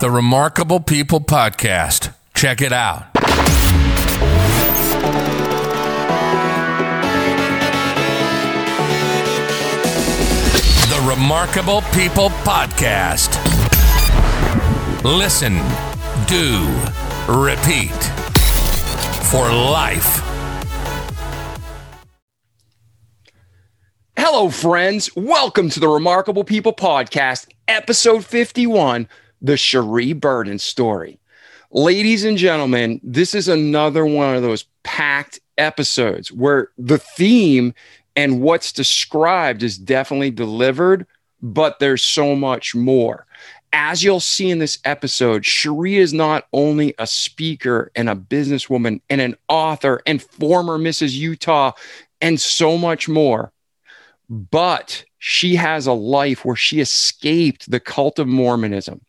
The Remarkable People Podcast. Check it out. The Remarkable People Podcast. Listen, do, repeat for life. Hello, friends. Welcome to the Remarkable People Podcast, episode 51 The Cherie Burton Story. Ladies and gentlemen, this is another one of those packed episodes where the theme and what's described is definitely delivered, but there's so much more. As you'll see in this episode, Cherie is not only a speaker and a businesswoman and an author and former Mrs. Utah and so much more but she has a life where she escaped the cult of Mormonism.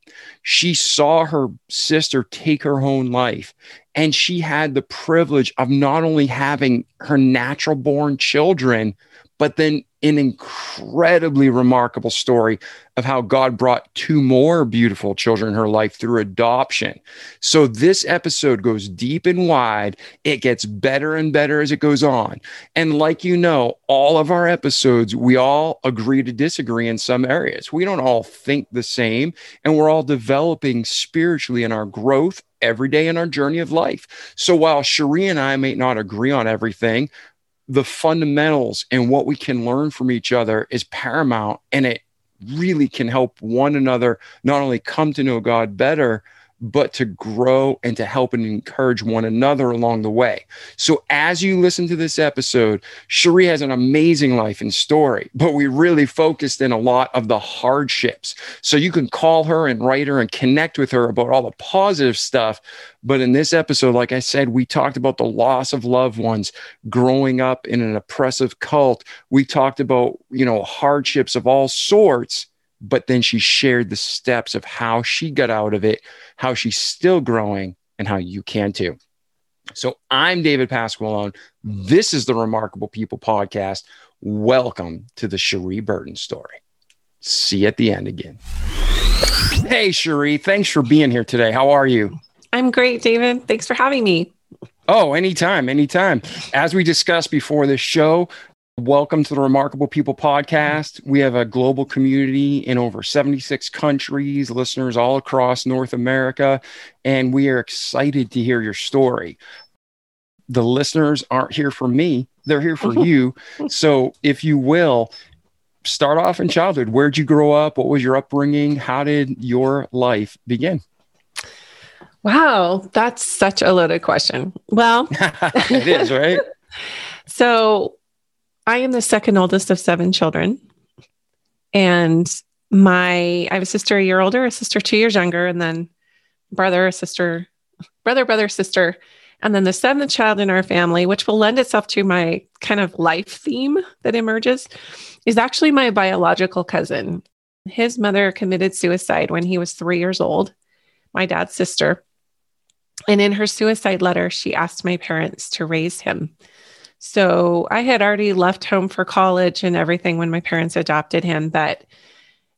She saw her sister take her own life, and she had the privilege of not only having her natural born children, but then an incredibly remarkable story of how God brought two more beautiful children in her life through adoption. So, this episode goes deep and wide. It gets better and better as it goes on. And, like you know, all of our episodes, we all agree to disagree in some areas. We don't all think the same, and we're all developing spiritually in our growth every day in our journey of life. So, while Cherie and I may not agree on everything, the fundamentals and what we can learn from each other is paramount and it really can help one another not only come to know God better but to grow and to help and encourage one another along the way. So, as you listen to this episode, Cherie has an amazing life and story, but we really focused in a lot of the hardships. So, you can call her and write her and connect with her about all the positive stuff. But in this episode, like I said, we talked about the loss of loved ones, growing up in an oppressive cult. We talked about, you know, hardships of all sorts but then she shared the steps of how she got out of it, how she's still growing, and how you can too. So I'm David Pasqualone. This is the Remarkable People podcast. Welcome to the Cherie Burton story. See you at the end again. Hey, Cherie, thanks for being here today. How are you? I'm great, David. Thanks for having me. Oh, anytime, anytime. As we discussed before this show, Welcome to the Remarkable People podcast. We have a global community in over 76 countries, listeners all across North America, and we are excited to hear your story. The listeners aren't here for me, they're here for you. So, if you will, start off in childhood. Where'd you grow up? What was your upbringing? How did your life begin? Wow, that's such a loaded question. Well, it is, right? so, I am the second oldest of seven children. And my I have a sister a year older, a sister two years younger, and then brother, a sister, brother, brother, sister. And then the seventh child in our family, which will lend itself to my kind of life theme that emerges, is actually my biological cousin. His mother committed suicide when he was three years old, my dad's sister. And in her suicide letter, she asked my parents to raise him. So I had already left home for college and everything when my parents adopted him. But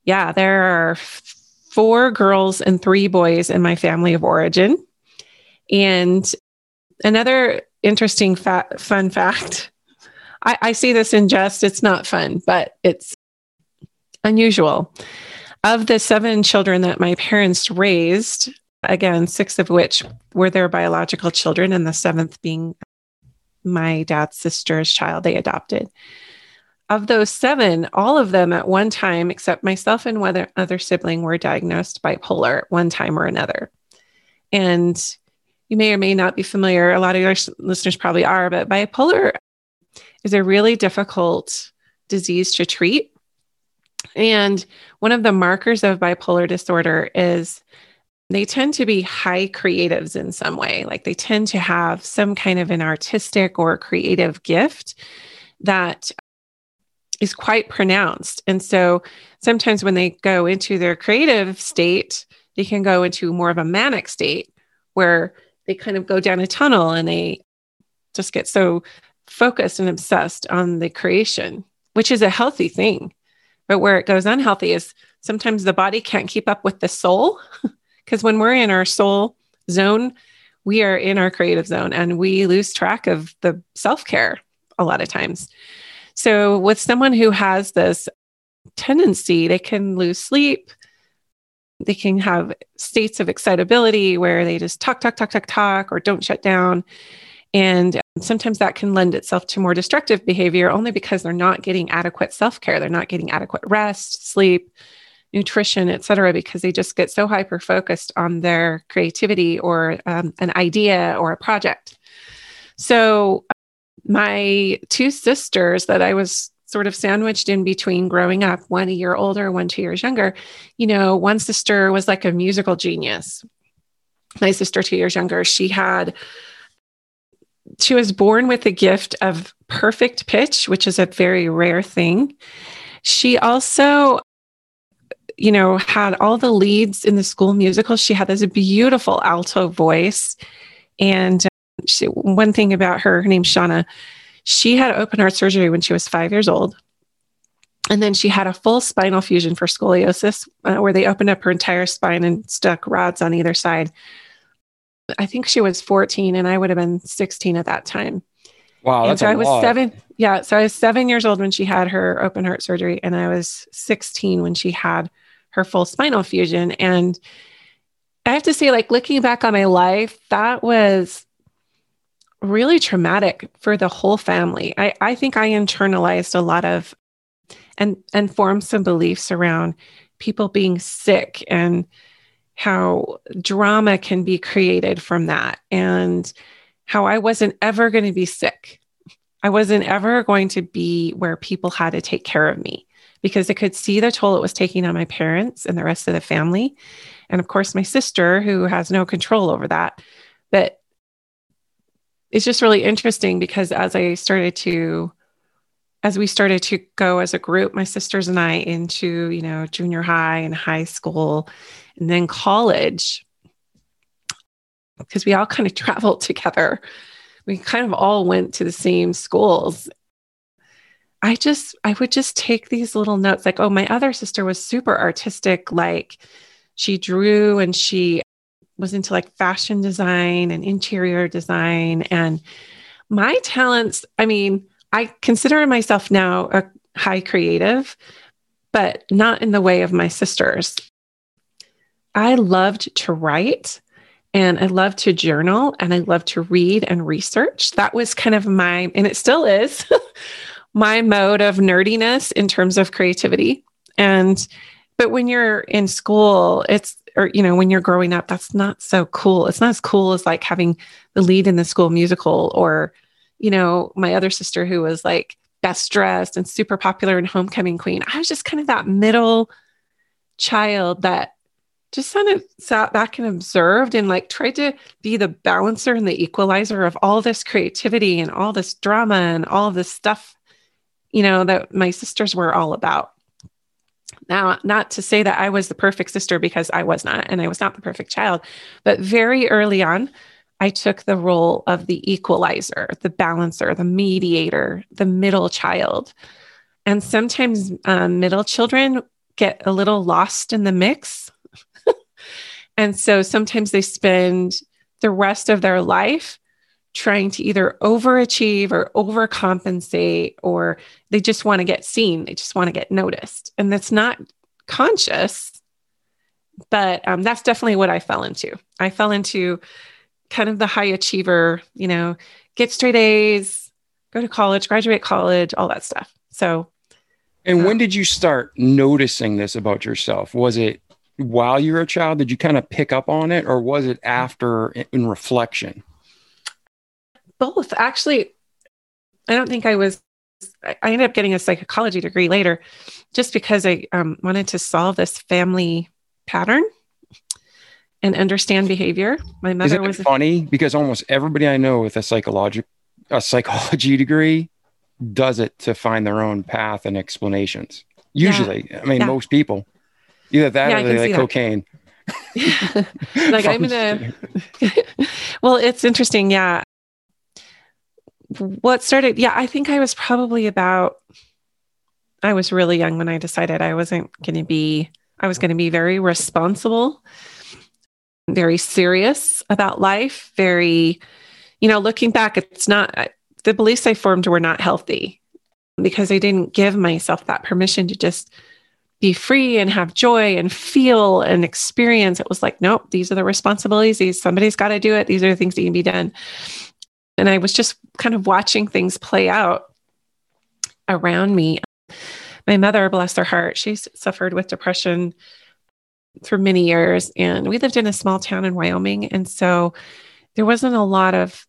yeah, there are four girls and three boys in my family of origin. And another interesting fa- fun fact I, I see this in jest, it's not fun, but it's unusual. Of the seven children that my parents raised, again, six of which were their biological children, and the seventh being my dad's sister's child they adopted. Of those seven, all of them at one time, except myself and one other sibling, were diagnosed bipolar at one time or another. And you may or may not be familiar, a lot of your listeners probably are, but bipolar is a really difficult disease to treat. And one of the markers of bipolar disorder is they tend to be high creatives in some way. Like they tend to have some kind of an artistic or creative gift that is quite pronounced. And so sometimes when they go into their creative state, they can go into more of a manic state where they kind of go down a tunnel and they just get so focused and obsessed on the creation, which is a healthy thing. But where it goes unhealthy is sometimes the body can't keep up with the soul Because when we're in our soul zone, we are in our creative zone and we lose track of the self care a lot of times. So, with someone who has this tendency, they can lose sleep. They can have states of excitability where they just talk, talk, talk, talk, talk, or don't shut down. And sometimes that can lend itself to more destructive behavior only because they're not getting adequate self care. They're not getting adequate rest, sleep, nutrition, et cetera, because they just get so hyper focused on their creativity or um, an idea or a project. So, my two sisters that I was sort of sandwiched in between growing up, one a year older, one two years younger, you know, one sister was like a musical genius. My sister, two years younger, she had she was born with the gift of perfect pitch, which is a very rare thing. She also, you know, had all the leads in the school musical. She had this beautiful alto voice. And um, she, one thing about her, her name's Shauna, she had open heart surgery when she was five years old. And then she had a full spinal fusion for scoliosis, uh, where they opened up her entire spine and stuck rods on either side I think she was 14 and I would have been 16 at that time. Wow. and That's so I was lot. seven. Yeah. So I was seven years old when she had her open heart surgery, and I was 16 when she had her full spinal fusion. And I have to say, like looking back on my life, that was really traumatic for the whole family. I, I think I internalized a lot of and and formed some beliefs around people being sick and how drama can be created from that and how I wasn't ever going to be sick. I wasn't ever going to be where people had to take care of me because I could see the toll it was taking on my parents and the rest of the family. And of course, my sister, who has no control over that. But it's just really interesting because as I started to, as we started to go as a group, my sisters and I into, you know, junior high and high school and then college, because we all kind of traveled together, we kind of all went to the same schools. I just, I would just take these little notes like, oh, my other sister was super artistic. Like she drew and she was into like fashion design and interior design. And my talents, I mean, I consider myself now a high creative, but not in the way of my sisters. I loved to write and I loved to journal and I loved to read and research. That was kind of my, and it still is, my mode of nerdiness in terms of creativity. And, but when you're in school, it's, or, you know, when you're growing up, that's not so cool. It's not as cool as like having the lead in the school musical or, you know, my other sister who was like best dressed and super popular and homecoming queen. I was just kind of that middle child that just kind of sat back and observed and like tried to be the balancer and the equalizer of all this creativity and all this drama and all this stuff, you know, that my sisters were all about. Now, not to say that I was the perfect sister because I was not, and I was not the perfect child, but very early on, I took the role of the equalizer, the balancer, the mediator, the middle child. And sometimes um, middle children get a little lost in the mix. and so sometimes they spend the rest of their life trying to either overachieve or overcompensate, or they just want to get seen. They just want to get noticed. And that's not conscious, but um, that's definitely what I fell into. I fell into kind of the high achiever, you know, get straight A's, go to college, graduate college, all that stuff. So, and when did you start noticing this about yourself? Was it while you were a child? Did you kind of pick up on it, or was it after in reflection? Both. Actually i don't think i was i ended up getting a psychology degree later just because i um, wanted to solve this family pattern and understand behavior. My mother Isn't was funny? Because almost everybody I know with a psychology a psychology degree does it to find their own path and explanations. Usually, I mean, Yeah. most people. Either that Yeah, or they like cocaine. like i'm gonna well it's interesting. Yeah what started yeah i think i was probably about i was really young when i decided i wasn't going to be i was going to be very responsible very serious about life, very, you know, looking back, it's not the beliefs I formed were not healthy because I didn't give myself that permission to just be free and have joy and feel and experience. It was like, nope, these are the responsibilities. These somebody's got to do it. These are the things that can be done. And I was just kind of watching things play out around me. My mother, bless her heart, she suffered with depression for many years. And we lived in a small town in Wyoming. And so there wasn't a lot of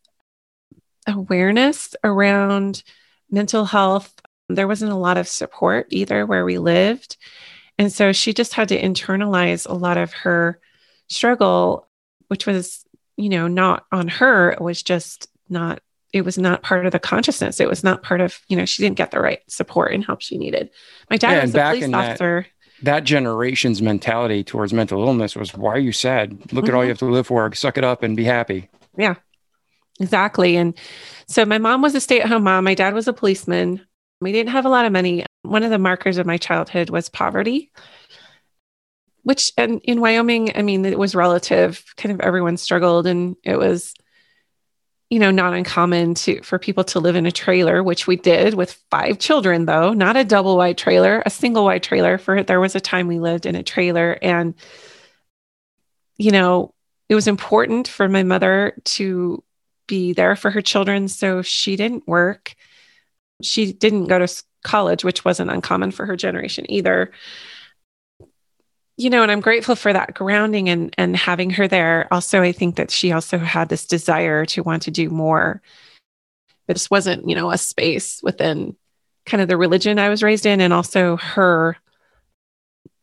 awareness around mental health. There wasn't a lot of support either where we lived. And so she just had to internalize a lot of her struggle, which was, you know, not on her. It was just not, it was not part of the consciousness. It was not part of, you know, she didn't get the right support and help she needed. My dad yeah, was a police officer. That, that, generation's mentality towards mental illness was why are you sad? Look mm-hmm. at all you have to live for. Suck it up and be happy. Yeah. Exactly. And so my mom was a stay at home mom. My dad was a policeman. We didn't have a lot of money. One of the markers of my childhood was poverty, which and in Wyoming, I mean, it was relative. Kind of everyone struggled, and it was, you know, not uncommon to for people to live in a trailer, which we did with five children, though not a double wide trailer, a single wide trailer. For there was a time we lived in a trailer, and you know, it was important for my mother to be there for her children. So she didn't work. She didn't go to college, which wasn't uncommon for her generation either. You know, and I'm grateful for that grounding and and having her there. Also, I think that she also had this desire to want to do more. It just wasn't, you know, a space within kind of the religion I was raised in and also her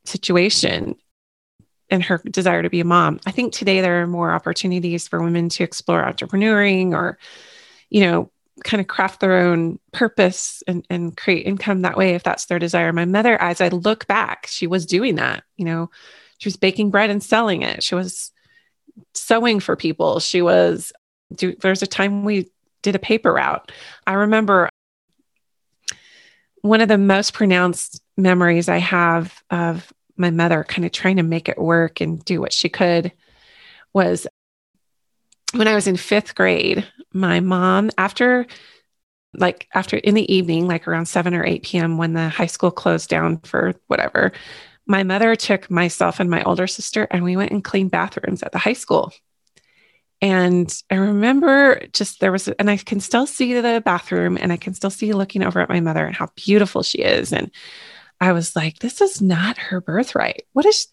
situation and her desire to be a mom. I think today there are more opportunities for women to explore entrepreneuring or, you know, kind of craft their own purpose and, and create income that way if that's their desire. My mother, as I look back, she was doing that. You know, she was baking bread and selling it. She was sewing for people. She was do, there's a time we did a paper route. I remember one of the most pronounced memories I have of my mother kind of trying to make it work and do what she could was when I was in fifth grade, my mom, after like after in the evening, like around 7 or 8 p.m., when the high school closed down for whatever, my mother took myself and my older sister and we went and cleaned bathrooms at the high school. And I remember just there was, and I can still see the bathroom and I can still see looking over at my mother and how beautiful she is. And I was like, this is not her birthright. What is,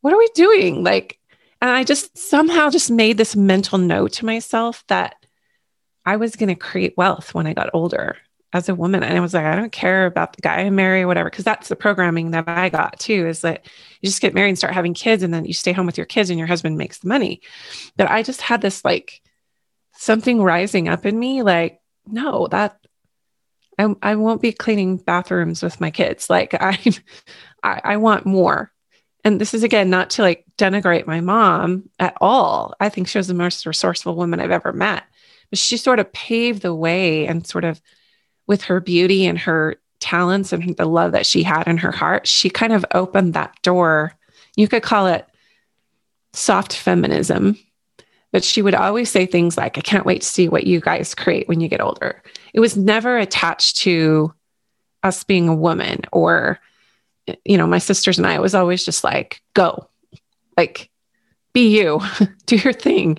what are we doing? Like, and I just somehow just made this mental note to myself that I was going to create wealth when I got older as a woman. And I was like, I don't care about the guy I marry or whatever, because that's the programming that I got too is that you just get married and start having kids and then you stay home with your kids and your husband makes the money. But I just had this like something rising up in me like, no, that I, I won't be cleaning bathrooms with my kids. Like I, I, I want more. And this is again not to like denigrate my mom at all. I think she was the most resourceful woman I've ever met. But she sort of paved the way and sort of with her beauty and her talents and the love that she had in her heart, she kind of opened that door. You could call it soft feminism but she would always say things like, I can't wait to see what you guys create when you get older. It was never attached to us being a woman or, you know, my sisters and I, it was always just like, go, like, be you, do your thing.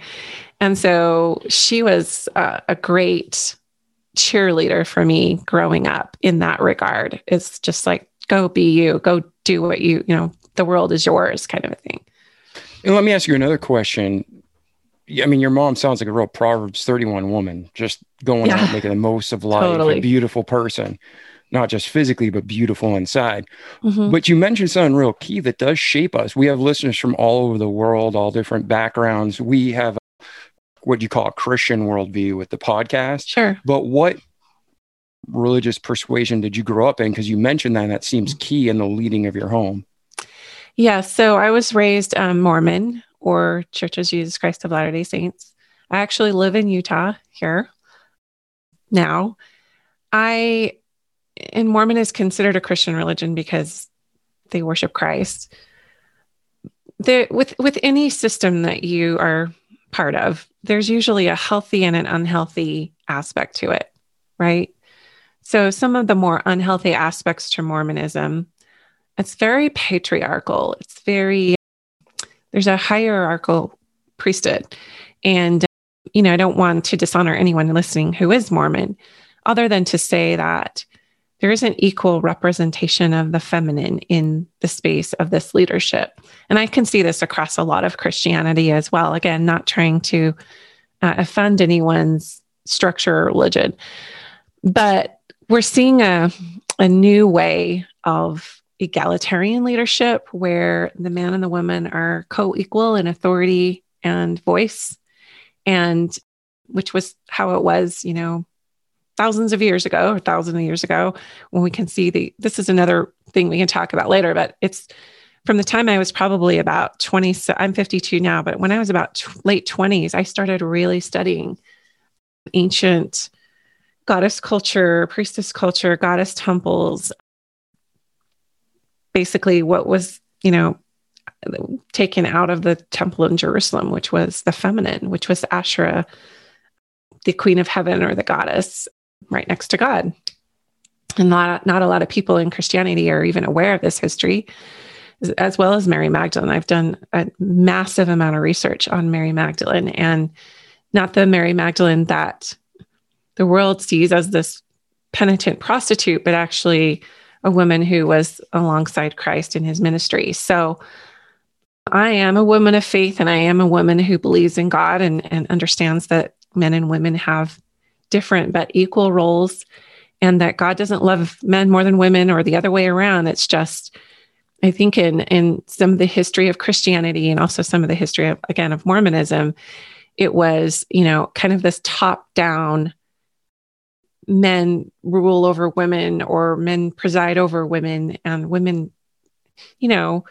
And so she was uh, a great cheerleader for me growing up in that regard. It's just like, go be you, go do what you, you know, the world is yours kind of a thing. And let me ask you another question. I mean, your mom sounds like a real Proverbs 31 woman, just going yeah. out making the most of life, totally. a beautiful person, not just physically, but beautiful inside. Mm-hmm. But you mentioned something real key that does shape us. We have listeners from all over the world, all different backgrounds. We have what you call a Christian worldview with the podcast. Sure. But what religious persuasion did you grow up in? Because you mentioned that that seems key in the leading of your home. Yeah. So I was raised um, Mormon or Church of Jesus Christ of Latter day Saints. I actually live in Utah here now. I, and Mormon is considered a Christian religion because they worship Christ. the, with with any system that you are part of, there's usually a healthy and an unhealthy aspect to it, right? So some of the more unhealthy aspects to Mormonism, it's very patriarchal. It's very there's a hierarchical priesthood, and you know I don't want to dishonor anyone listening who is Mormon, other than to say that there isn't equal representation of the feminine in the space of this leadership. And I can see this across a lot of Christianity as well. Again, not trying to uh, offend anyone's structure or religion, but we're seeing a, a new way of egalitarian leadership where the man and the woman are co equal in authority and voice. And which was how it was, you know, thousands of years ago or thousands of years ago when we can see the this is another thing we can talk about later but it's from the time i was probably about 20 so i'm 52 now but when i was about t- late 20s i started really studying ancient goddess culture priestess culture goddess temples. Basically what was you know taken out of the temple in jerusalem which was the feminine which was asherah the queen of heaven or the goddess right next to God. And not, not a lot of people in Christianity are even aware of this history, as well as Mary Magdalene. I've done a massive amount of research on Mary Magdalene and not the Mary Magdalene that the world sees as this penitent prostitute, but actually a woman who was alongside Christ in his ministry. So I am a woman of faith and I am a woman who believes in God and, and understands that men and women have different but equal roles and that God doesn't love men more than women or the other way around. It's just, I think in in some of the history of Christianity and also some of the history of again of Mormonism, it was, you know, kind of this top-down men rule over women or men preside over women and women, you know,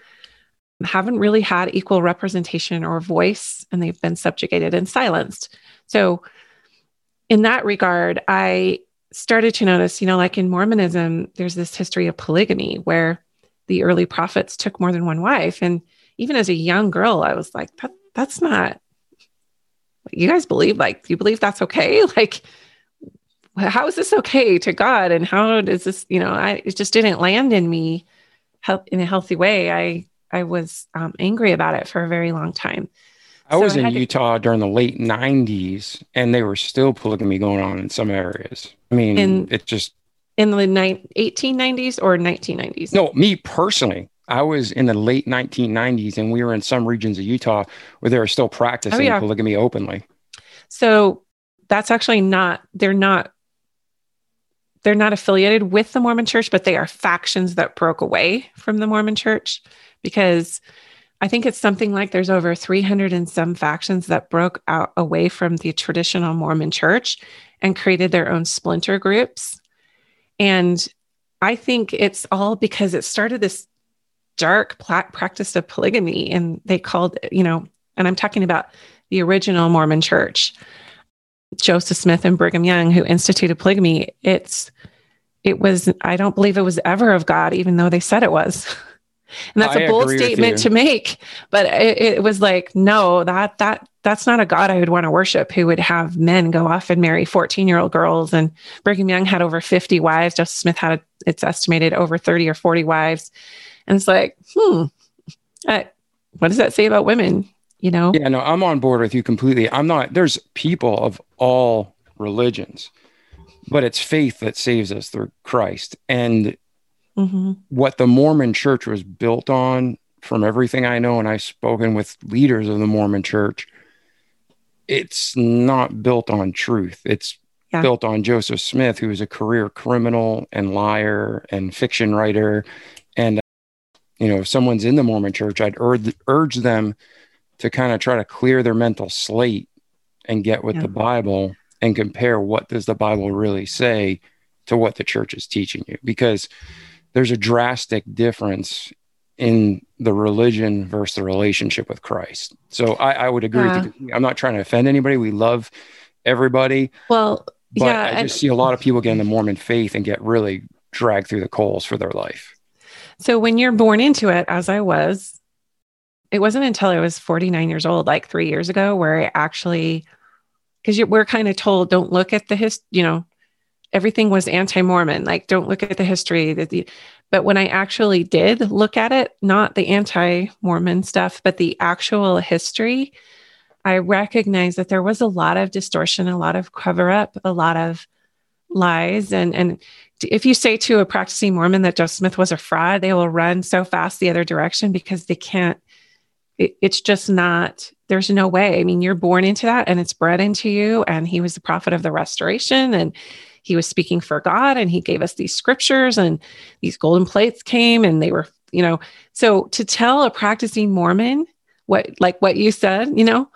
haven't really had equal representation or voice and they've been subjugated and silenced. So in that regard, I started to notice, you know, like in Mormonism, there's this history of polygamy where the early prophets took more than one wife. And even as a young girl, I was like, that, that's not, you guys believe, like, you believe that's okay? Like, how is this okay to God? And how does this, you know, I, it just didn't land in me in a healthy way. I, I was um, angry about it for a very long time. I so was in Utah during the late 90s and they were still polygamy going on in some areas. I mean, in, it just. In the ni- 1890s or 1990s? No, me personally. I was in the late 1990s and we were in some regions of Utah where they were still practicing oh, yeah. polygamy openly. So that's actually not, they're not they're not affiliated with the Mormon church, but they are factions that broke away from the Mormon church because I think it's something like there's over 300 and some factions that broke out away from the traditional Mormon church and created their own splinter groups. And I think it's all because it started this dark practice of polygamy. And they called, you know, and I'm talking about the original Mormon church, Joseph Smith and Brigham Young, who instituted polygamy. It's, it was, I don't believe it was ever of God, even though they said it was. and that's I a bold statement to make but it, it, was like no that that that's not a god i would want to worship who would have men go off and marry 14 year old girls. And brigham young had over 50 wives. Joseph smith had it's estimated over 30 or 40 wives. And it's like hmm I, what does that say about women you know? Yeah no i'm on board with you completely. I'm not there's people of all religions but it's faith that saves us through christ. And mm-hmm. what the Mormon church was built on, from everything I know, and I've spoken with leaders of the Mormon church, it's not built on truth. It's yeah. built on Joseph Smith, who was a career criminal and liar and fiction writer. And, you know, if someone's in the Mormon church, I'd urge, urge them to kind of try to clear their mental slate and get with yeah. the Bible and compare what does the Bible really say to what the church is teaching you. Because there's a drastic difference in the religion versus the relationship with Christ. So I, I would agree yeah. you. I'm not trying to offend anybody. We love everybody. Well, but yeah, I just see a lot of people get in the Mormon faith and get really dragged through the coals for their life. So when you're born into it, as I was, it wasn't until I was 49 years old, like three years ago, where I actually, because we're kind of told, don't look at the hist, you know, everything was anti-Mormon. Like, don't look at the history. The, but when I actually did look at it, not the anti-Mormon stuff, but the actual history, I recognized that there was a lot of distortion, a lot of cover up, a lot of lies, and and if you say to a practicing Mormon that Joseph Smith was a fraud, they will run so fast the other direction because they can't it, it's just not there's no way i mean you're born into that and it's bred into you and he was the prophet of the restoration and he was speaking for god and he gave us these scriptures and these golden plates came and they were you know so to tell a practicing mormon what like what you said you know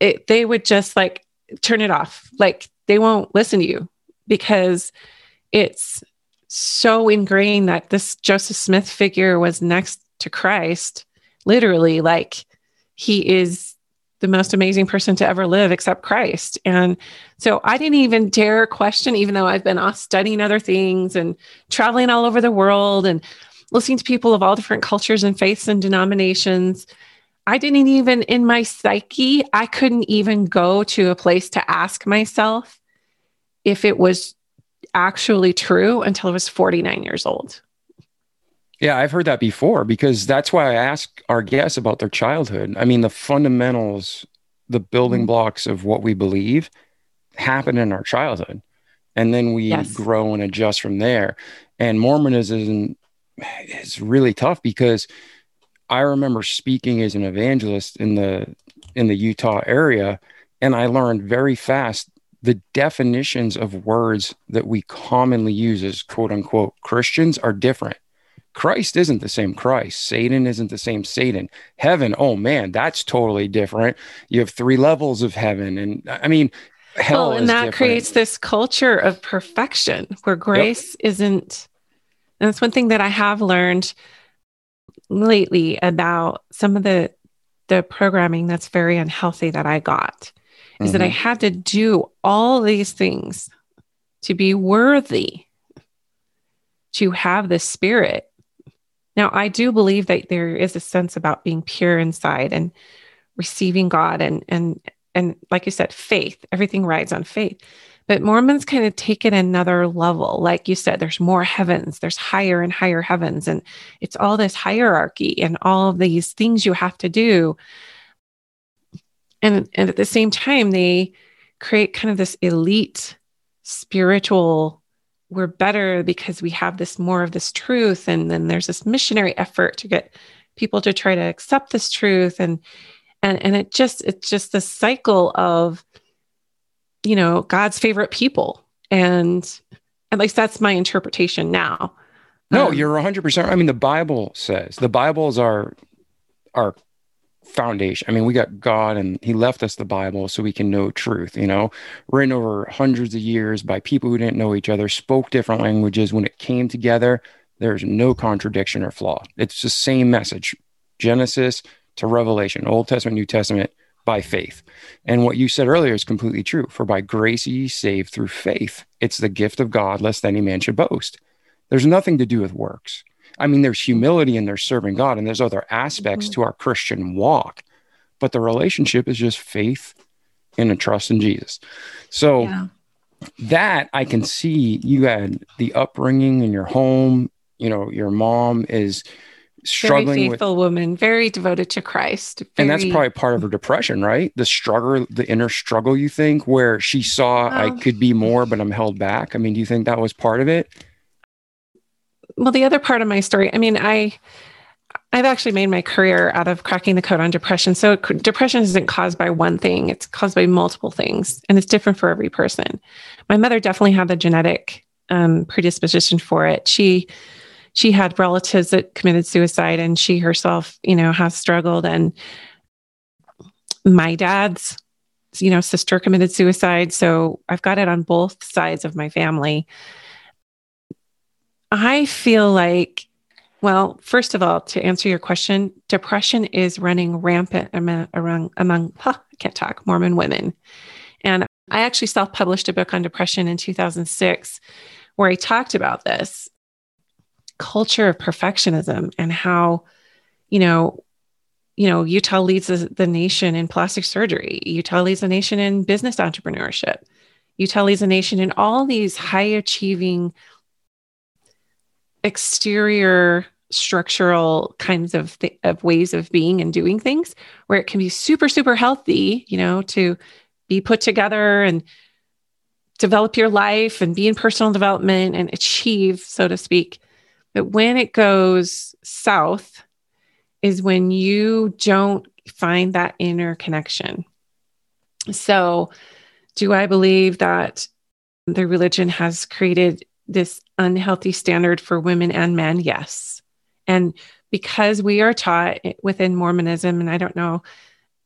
it, they would just like turn it off. Like they won't listen to you because it's so ingrained that this joseph smith figure was next to christ literally like he is the most amazing person to ever live except Christ. And so I didn't even dare question, even though I've been off studying other things and traveling all over the world and listening to people of all different cultures and faiths and denominations. I didn't even, in my psyche, I couldn't even go to a place to ask myself if it was actually true until I was 49 years old. Yeah, I've heard that before because that's why I ask our guests about their childhood. I mean, the fundamentals, the building mm-hmm. blocks of what we believe happen in our childhood. And then we yes. grow and adjust from there. And Mormonism is really tough because I remember speaking as an evangelist in the in the Utah area and I learned very fast the definitions of words that we commonly use as quote unquote Christians are different Christ isn't the same Christ. Satan isn't the same Satan. Heaven, oh man, that's totally different. You have three levels of heaven. And I mean, hell. Well, and that different. creates this culture of perfection where grace yep. isn't. And that's one thing that I have learned lately about some of the the programming that's very unhealthy that I got is mm-hmm. that I mm-hmm. had to do all these things to be worthy to have the spirit now, I do believe that there is a sense about being pure inside and receiving God and and and like you said, faith. Everything rides on faith. But Mormons kind of take it another level. Like you said, there's more heavens, there's higher and higher heavens, and it's all this hierarchy and all of these things you have to do. And, and at the same time, they create kind of this elite spiritual we're better because we have this more of this truth and then there's this missionary effort to get people to try to accept this truth. And and and it just it's just the cycle of you know god's favorite people. And at least that's my interpretation now. No um, you're 100% i mean the bible says the bible is our our foundation. I mean, we got God and He left us the Bible so we can know truth, you know, written over hundreds of years by people who didn't know each other, spoke different languages. When it came together, there's no contradiction or flaw. It's the same message Genesis to Revelation, Old Testament, New Testament by faith. And what you said earlier is completely true. For by grace ye saved through faith. It's the gift of God, lest any man should boast. There's nothing to do with works. I mean, there's humility and there's serving God, and there's other aspects mm-hmm. to our Christian walk, but the relationship is just faith and a trust in Jesus. So yeah. that I can see you had the upbringing in your home. You know, your mom is struggling very faithful with, woman, very devoted to Christ. Very, and that's probably part of her depression, right? The struggle, the inner struggle, you think, where she saw well, I could be more, but I'm held back. I mean, do you think that was part of it? Well, the other part of my story, I mean, I I've actually made my career out of cracking the code on depression. So depression isn't caused by one thing; it's caused by multiple things, and it's different for every person. My mother definitely had the genetic um, predisposition for it. She she had relatives that committed suicide, and she herself, you know, has struggled. And my dad's, you know, sister committed suicide, so I've got it on both sides of my family. I feel like, well, first of all, to answer your question, depression is running rampant among, among, huh, I can't talk, Mormon women. And I actually self published a book on depression in 2006 where I talked about this culture of perfectionism and how, you know, you know, Utah leads the nation in plastic surgery. Utah leads the nation in business entrepreneurship. Utah leads the nation in all these high achieving exterior structural kinds of, th- of ways of being and doing things where it can be super super healthy you know to be put together and develop your life and be in personal development and achieve so to speak. But when it goes south is when you don't find that inner connection. So do i believe that the religion has created this unhealthy standard for women and men? Yes. And because we are taught within Mormonism, and I don't know,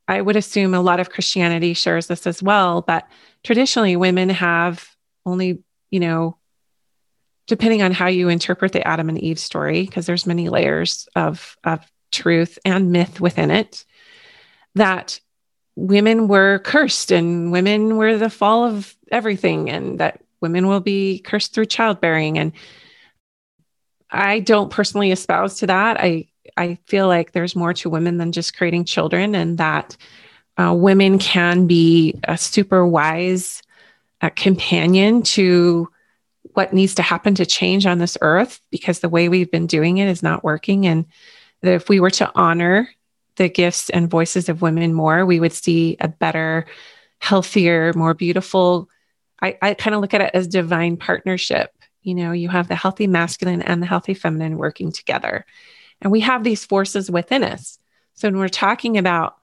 I would assume a lot of Christianity shares this as well, but traditionally women have only, you know, depending on how you interpret the Adam and Eve story, because there's many layers of, of truth and myth within it, that women were cursed and women were the fall of everything, and that women will be cursed through childbearing. And I don't personally espouse to that. I I feel like there's more to women than just creating children, and that uh, women can be a super wise uh, companion to what needs to happen to change on this earth because the way we've been doing it is not working. And that if we were to honor the gifts and voices of women more, we would see a better, healthier, more beautiful. I, I kind of look at it as divine partnership you know, you have the healthy masculine and the healthy feminine working together. And we have these forces within us. So when we're talking about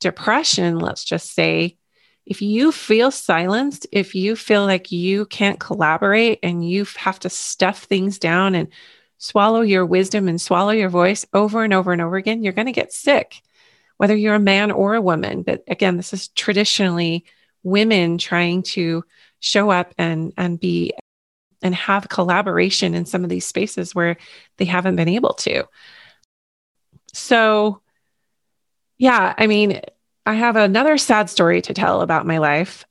depression, let's just say, if you feel silenced, if you feel like you can't collaborate and you have to stuff things down and swallow your wisdom and swallow your voice over and over and over again, you're going to get sick, whether you're a man or a woman. But again, this is traditionally women trying to show up and and be and have collaboration in some of these spaces where they haven't been able to. So, yeah, I mean, I have another sad story to tell about my life.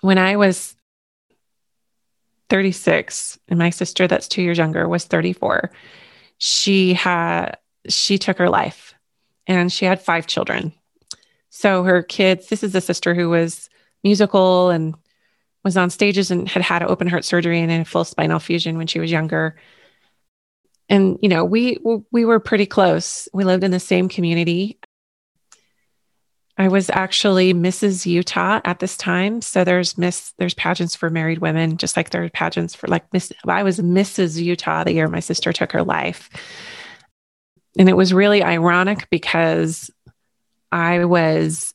When I was 36 and my sister that's 2 years younger was 34, she had she took her life and she had five children. So her kids, this is a sister who was musical and was on stages and had had open heart surgery and a full spinal fusion when she was younger. And you know, we we were pretty close. We lived in the same community. I was actually Mrs. Utah at this time. So there's Miss there's pageants for married women, just like there are pageants for like Miss. I was Mrs. Utah the year my sister took her life, and it was really ironic because I was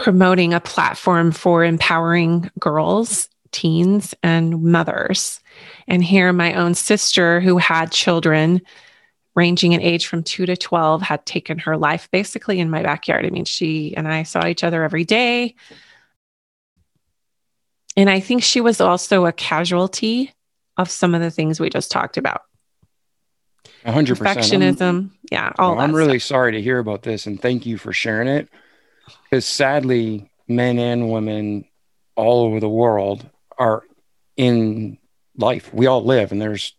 promoting a platform for empowering girls, teens, and mothers. And here, my own sister, who had children ranging in age from two to 12, had taken her life basically in my backyard. I mean, she and I saw each other every day. And I think she was also a casualty of some of the things we just talked about. 100%. Perfectionism. I'm, yeah. All well, I'm really stuff. sorry to hear about this. And thank you for sharing it because sadly, men and women all over the world are in life. We all live, and there's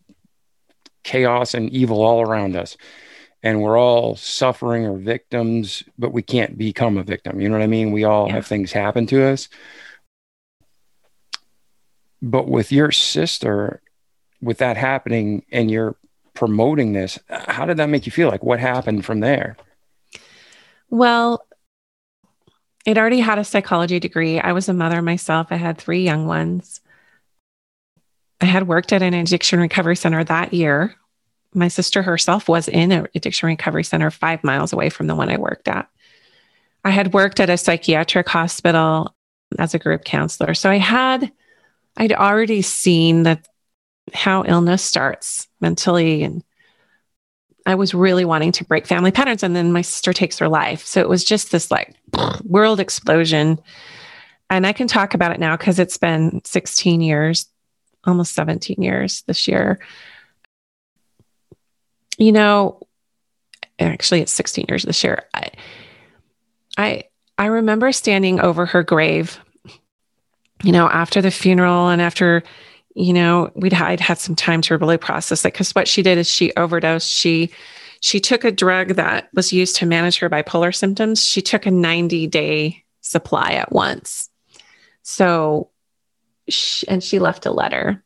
chaos and evil all around us. And we're all suffering or victims, but we can't become a victim. You know what I mean? We all yeah. have things happen to us. But with your sister, with that happening and you're promoting this, how did that make you feel? Like, what happened from there? Well, I'd already had a psychology degree. I was a mother myself. I had three young ones. I had worked at an addiction recovery center that year. My sister herself was in an addiction recovery center five miles away from the one I worked at. I had worked at a psychiatric hospital as a group counselor. So I had, I'd already seen that how illness starts mentally and I was really wanting to break family patterns. And then my sister takes her life. So it was just this like world explosion. And I can talk about it now because it's been 16 years, almost 17 years this year. You know, actually, it's 16 years this year. I, I, I remember standing over her grave, you know, after the funeral and after you know, we'd I'd had some time to really process it because what she did is she overdosed. She she took a drug that was used to manage her bipolar symptoms. She took a 90 day supply at once. So, she, and she left a letter.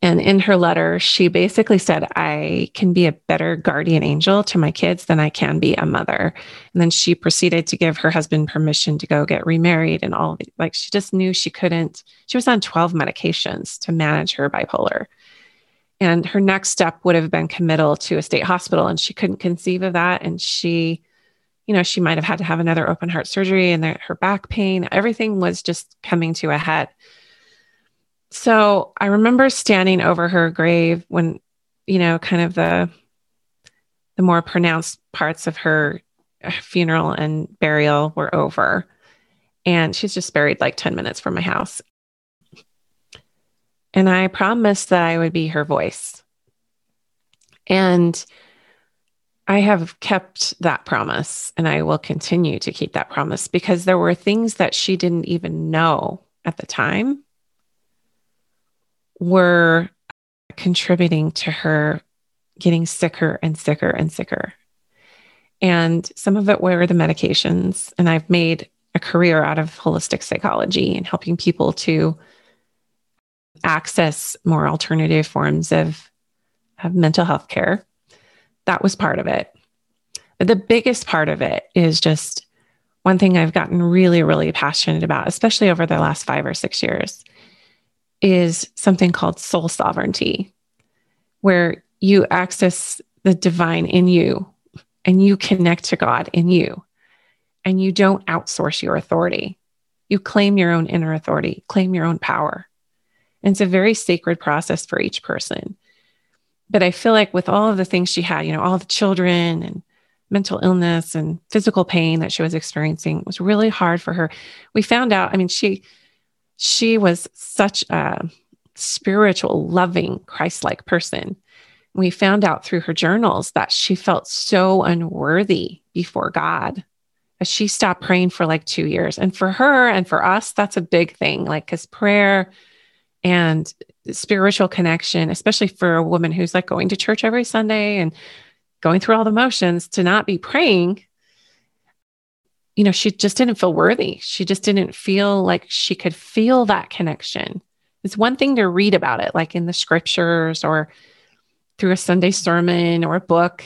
And in her letter, she basically said, I can be a better guardian angel to my kids than I can be a mother. And then she proceeded to give her husband permission to go get remarried and all. Like she just knew she couldn't, she was on 12 medications to manage her bipolar. And her next step would have been committal to a state hospital. And she couldn't conceive of that. And she, you know, she might have had to have another open heart surgery and her back pain, everything was just coming to a head. So I remember standing over her grave when, you know, kind of the the more pronounced parts of her uh, funeral and burial were over. And she's just buried like 10 minutes from my house. And I promised that I would be her voice. And I have kept that promise and I will continue to keep that promise because there were things that she didn't even know at the time were contributing to her getting sicker and sicker and sicker. And some of it were the medications. And I've made a career out of holistic psychology and helping people to access more alternative forms of, of mental health care. That was part of it. But the biggest part of it is just one thing I've gotten really, really passionate about, especially over the last five or six years, is something called soul sovereignty, where you access the divine in you and you connect to God in you and you don't outsource your authority. You claim your own inner authority, claim your own power. And it's a very sacred process for each person. But I feel like with all of the things she had, you know, all the children and mental illness and physical pain that she was experiencing, was really hard for her. We found out, I mean, she she was such a spiritual, loving, Christ like person. We found out through her journals that she felt so unworthy before God. But she stopped praying for like two years. And for her and for us, that's a big thing. Like, because prayer and spiritual connection, especially for a woman who's like going to church every Sunday and going through all the motions, to not be praying you know, she just didn't feel worthy. She just didn't feel like she could feel that connection. It's one thing to read about it, like in the scriptures or through a Sunday sermon or a book,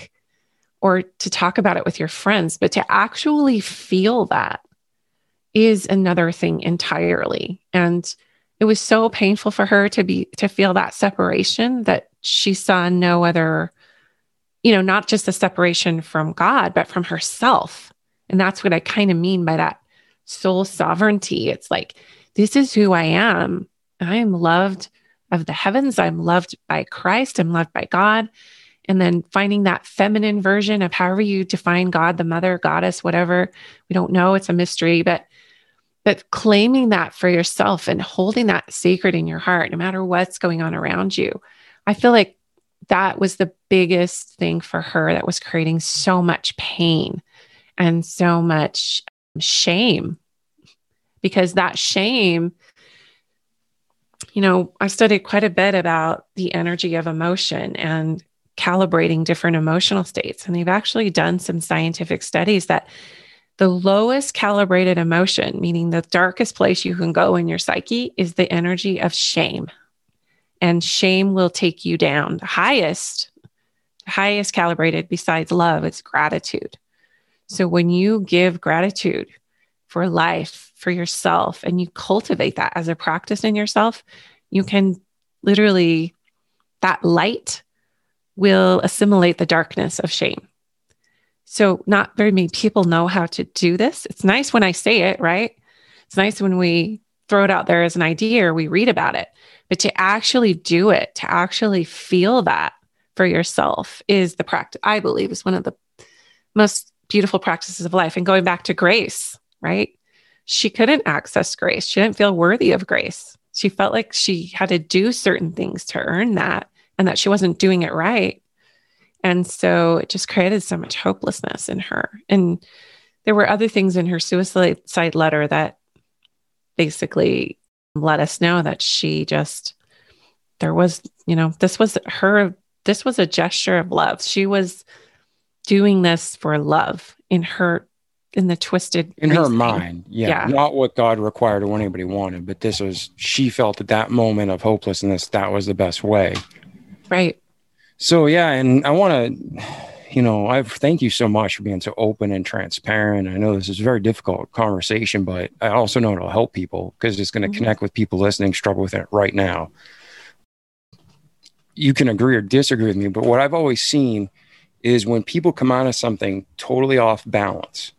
or to talk about it with your friends, but to actually feel that is another thing entirely. And it was so painful for her to be to feel that separation that she saw no other, you know, not just the separation from God, but from herself and that's what I kind of mean by that soul sovereignty. It's like, this is who I am. I am loved of the heavens. I'm loved by Christ. I'm loved by God. And then finding that feminine version of however you define God, the mother, goddess, whatever. We don't know. It's a mystery, but but claiming that for yourself and holding that sacred in your heart, no matter what's going on around you. I feel like that was the biggest thing for her that was creating so much pain and so much shame. Because that shame you know i studied quite a bit about the energy of emotion and calibrating different emotional states. And they've actually done some scientific studies that the lowest calibrated emotion meaning the darkest place you can go in your psyche is the energy of shame. And shame will take you down. The highest highest calibrated besides love is gratitude so when you give gratitude for life, for yourself, and you cultivate that as a practice in yourself, you can literally, that light will assimilate the darkness of shame. So, not very many people know how to do this. It's nice when I say it, right? It's nice when we throw it out there as an idea or we read about it. But to actually do it, to actually feel that for yourself is the practice, I believe, is one of the most beautiful practices of life and going back to grace, right? She couldn't access grace. She didn't feel worthy of grace. She felt like she had to do certain things to earn that and that she wasn't doing it right. And so it just created so much hopelessness in her. And there were other things in her suicide letter that basically let us know that she just, there was, you know, this was her, this was a gesture of love. She was doing this for love in her in the twisted in her mind yeah, Yeah. not what god required or what anybody wanted but this was she felt at that moment of hopelessness that was the best way. Right. So yeah and i want to you know i thank you so much for being so open and transparent. I know this is a very difficult conversation but i also know it'll help people because it's going to Mhm. connect with people listening struggle with it right now. You can agree or disagree with me but what i've always seen is when people come out of something totally off balance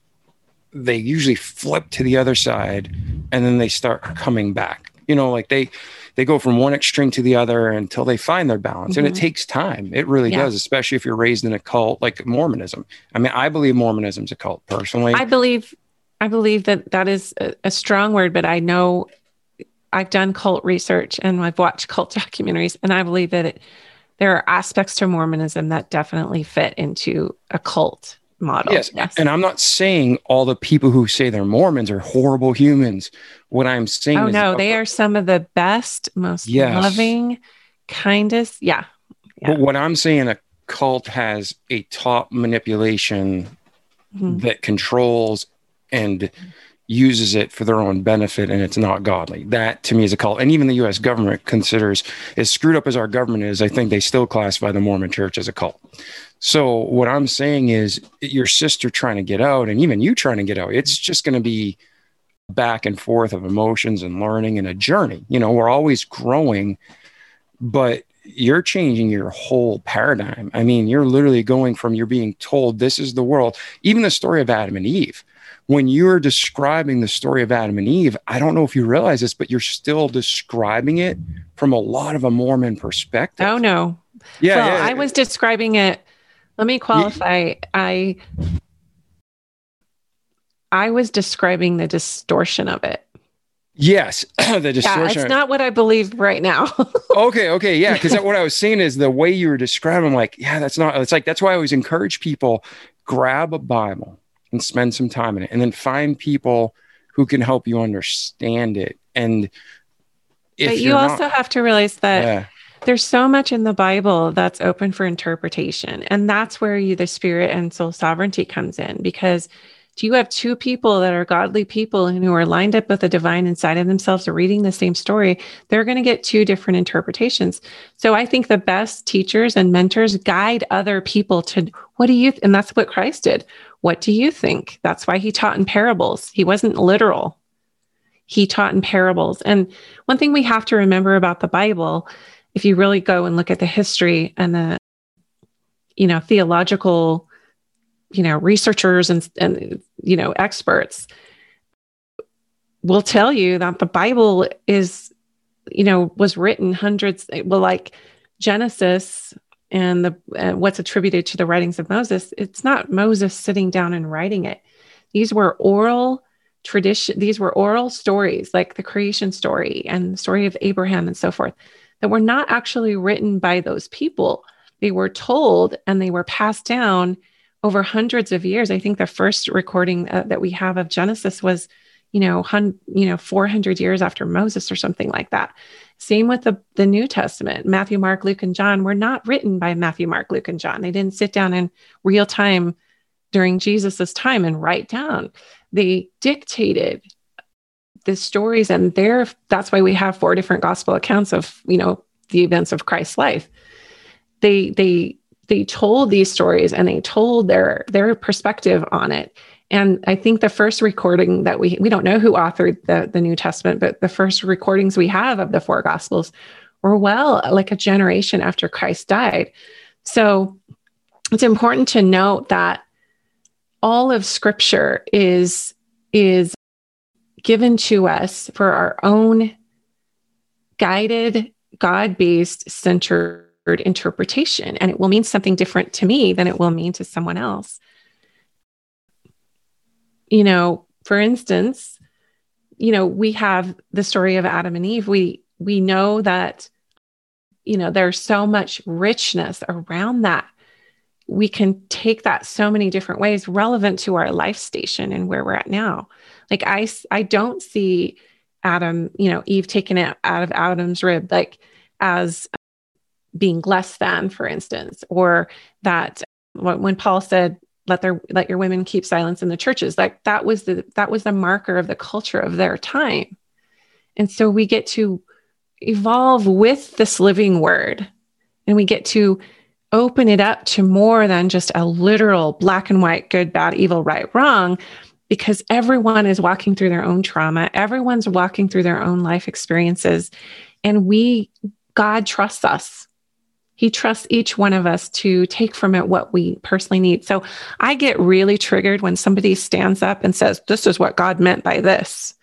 they usually flip to the other side and then they start coming back you know like they they go from one extreme to the other until they find their balance and it Mhm. takes time it really Yeah. does especially if you're raised in a cult like mormonism i mean i believe mormonism's a cult personally I believe I believe that that is a, a strong word, but I know I've done cult research and I've watched cult documentaries, and I believe that it, there are aspects to Mormonism that definitely fit into a cult model. Yes. And I'm not saying all the people who say they're Mormons are horrible humans. What I'm saying oh is no, they are some of the best, most Yes. loving, kindest. Yeah. yeah. But what I'm saying, a cult has a top manipulation Mhm. that controls and uses it for their own benefit and it's not godly. That to me is a cult. And even the US government considers as screwed up as our government is, I think they still classify the Mormon church as a cult. So what I'm saying is your sister trying to get out and even you trying to get out, it's just going to be back and forth of emotions and learning and a journey. You know, we're always growing, but you're changing your whole paradigm. I mean, you're literally going from you're being told this is the world, even the story of Adam and Eve. When you're describing the story of Adam and Eve, I don't know if you realize this, but you're still describing it from a lot of a Mormon perspective. Oh no. yeah, well, yeah, I was describing it. Let me qualify. I I was describing the distortion of it. yes, the distortion. Yeah, it's not what I believe right now. okay, okay, yeah. Because what I was saying is the way you were describing, I'm like, yeah, that's not. It's like that's why I always encourage people grab a Bible and spend some time in it, and then find people who can help you understand it. And if but you also not, have to realize that yeah, there's so much in the Bible that's open for interpretation. And that's where you the spirit and soul sovereignty comes in because do you have two people that are godly people and who are lined up with the divine inside of themselves are reading the same story, they're going to get two different interpretations. So I think the best teachers and mentors guide other people to what do you th- and that's what Christ did. What do you think? That's why he taught in parables. He wasn't literal. He taught in parables. And one thing we have to remember about the Bible if you really go and look at the history and the you know theological you know researchers and and you know experts will tell you that the bible is you know was written hundreds well like genesis and the uh, what's attributed to the writings of moses it's not moses sitting down and writing it these were oral tradition these were oral stories like the creation story and the story of abraham and so forth that were not actually written by those people. They were told and they were passed down over hundreds of years. I think the first recording uh, that we have of Genesis was, you know, hun- you know, 400 years after Moses or something like that. Same with the, the New Testament. Matthew, Mark, Luke, and John were not written by Matthew, Mark, Luke, and John. They didn't sit down in real time during Jesus's time and write down. They dictated the stories and there that's why we have four different gospel accounts of you know the events of christ's life they they they told these stories and they told their their perspective on it and i think the first recording that we we don't know who authored the the new testament but the first recordings we have of the four gospels were well like a generation after christ died so it's important to note that all of scripture is is given to us for our own guided, God based, centered interpretation. And it will mean something different to me than it will mean to someone else. You know, for instance, you know, we have the story of Adam and Eve. We we know that you know there's so much richness around that. We can take that so many different ways relevant to our life station and where we're at now like i i don't see adam you know eve taking it out of adam's rib like as being less than for instance or that when Paul said, let their let your women keep silence in the churches. Like that was the that was the marker of the culture of their time. And so we get to evolve with this living word. And we get to open it up to more than just a literal black and white good bad evil right wrong because everyone is walking through their own trauma. Everyone's walking through their own life experiences. And we god trusts us he trusts each one of us to take from it what we personally need. So I get really triggered when somebody stands up and says, This is what God meant by this.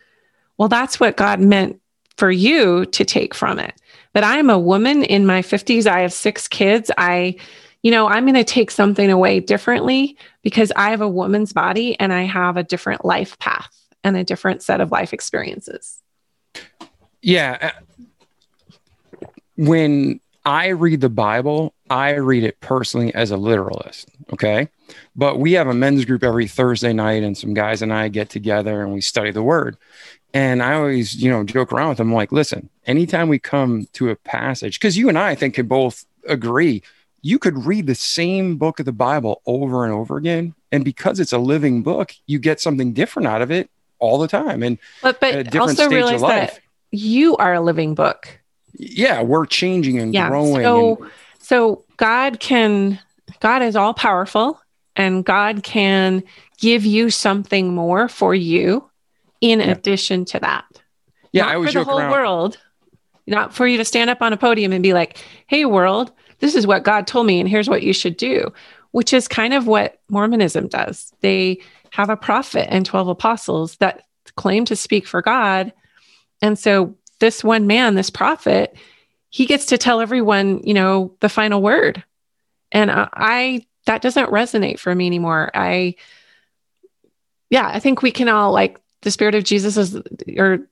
Well, that's what God meant for you to take from it. But I'm a woman in my 50s. I have six kids. I, you know, I'm going to take something away differently because I have a woman's body and I have a different life path and a different set of life experiences. Yeah. Uh, when I read the Bible, I read it personally as a literalist. Okay. But we have a men's group every Thursday night, and some guys and I get together and we study the word. And I always, you know, joke around with them like, listen, anytime we come to a passage, because you and I, I think, can both agree, you could read the same book of the Bible over and over again. And because it's a living book, you get something different out of it all the time. And but, but also realize that you are a living book yeah, we're changing and yeah. growing. So, and- so God can, God is all powerful and God can give you something more for you in yeah. addition to that. Yeah, not I was for the whole around. world, not for you to stand up on a podium and be like, "Hey, world, this is what God told me, and here's what you should do," which is kind of what Mormonism does. They have a prophet and twelve apostles that claim to speak for God, and so this one man, this prophet, he gets to tell everyone, you know, the final word. And I, I that doesn't resonate for me anymore. I, yeah, I think we can all like the spirit of Jesus is, or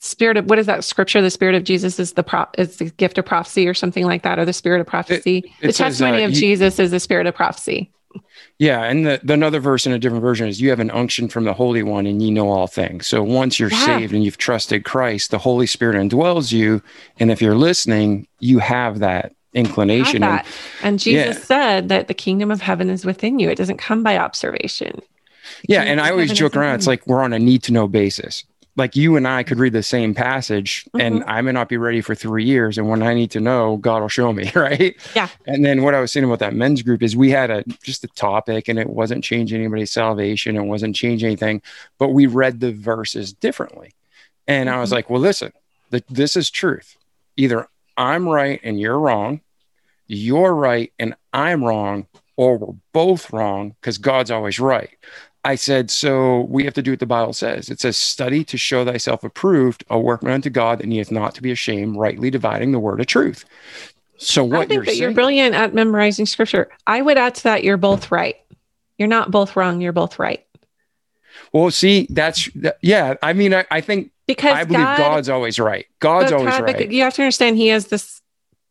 spirit of what is that scripture? The spirit of Jesus is the prop is the gift of prophecy or something like that, or the spirit of prophecy. It, it the says, testimony uh, of you, Jesus is the spirit of prophecy. Yeah, and the, the, another verse in a different version is you have an unction from the Holy One and ye know all things. So once you're yeah. saved and you've trusted Christ, the Holy Spirit indwells you. And if you're listening, you have that inclination. Have that. And, and, Jesus yeah. said that the kingdom of heaven is within you. It doesn't come by observation. The yeah, and I always joke around. It's like we're on a need to know basis like you and I could read the same passage mm-hmm. and I may not be ready for three years. And when I need to know, God will show me. Right. Yeah. And then what I was saying about that men's group is we had a just a topic and it wasn't changing anybody's salvation. It wasn't changing anything, but we read the verses differently. And mm-hmm. I was mm-hmm. like, well, listen, the, this is truth. Either I'm right and you're wrong, you're right and I'm wrong, or we're both wrong because God's always right. I said, so we have to do what the Bible says. It says, study to show thyself approved, a workman unto God that needeth not to be ashamed, rightly dividing the word of truth. So what I think you're that saying, you're brilliant at memorizing scripture. I would add to that, you're both right. You're not both wrong. You're both right. Well, see, that's that, yeah. I mean, I, I think because I believe God, God's always right. God's always God, right. You have to understand He has this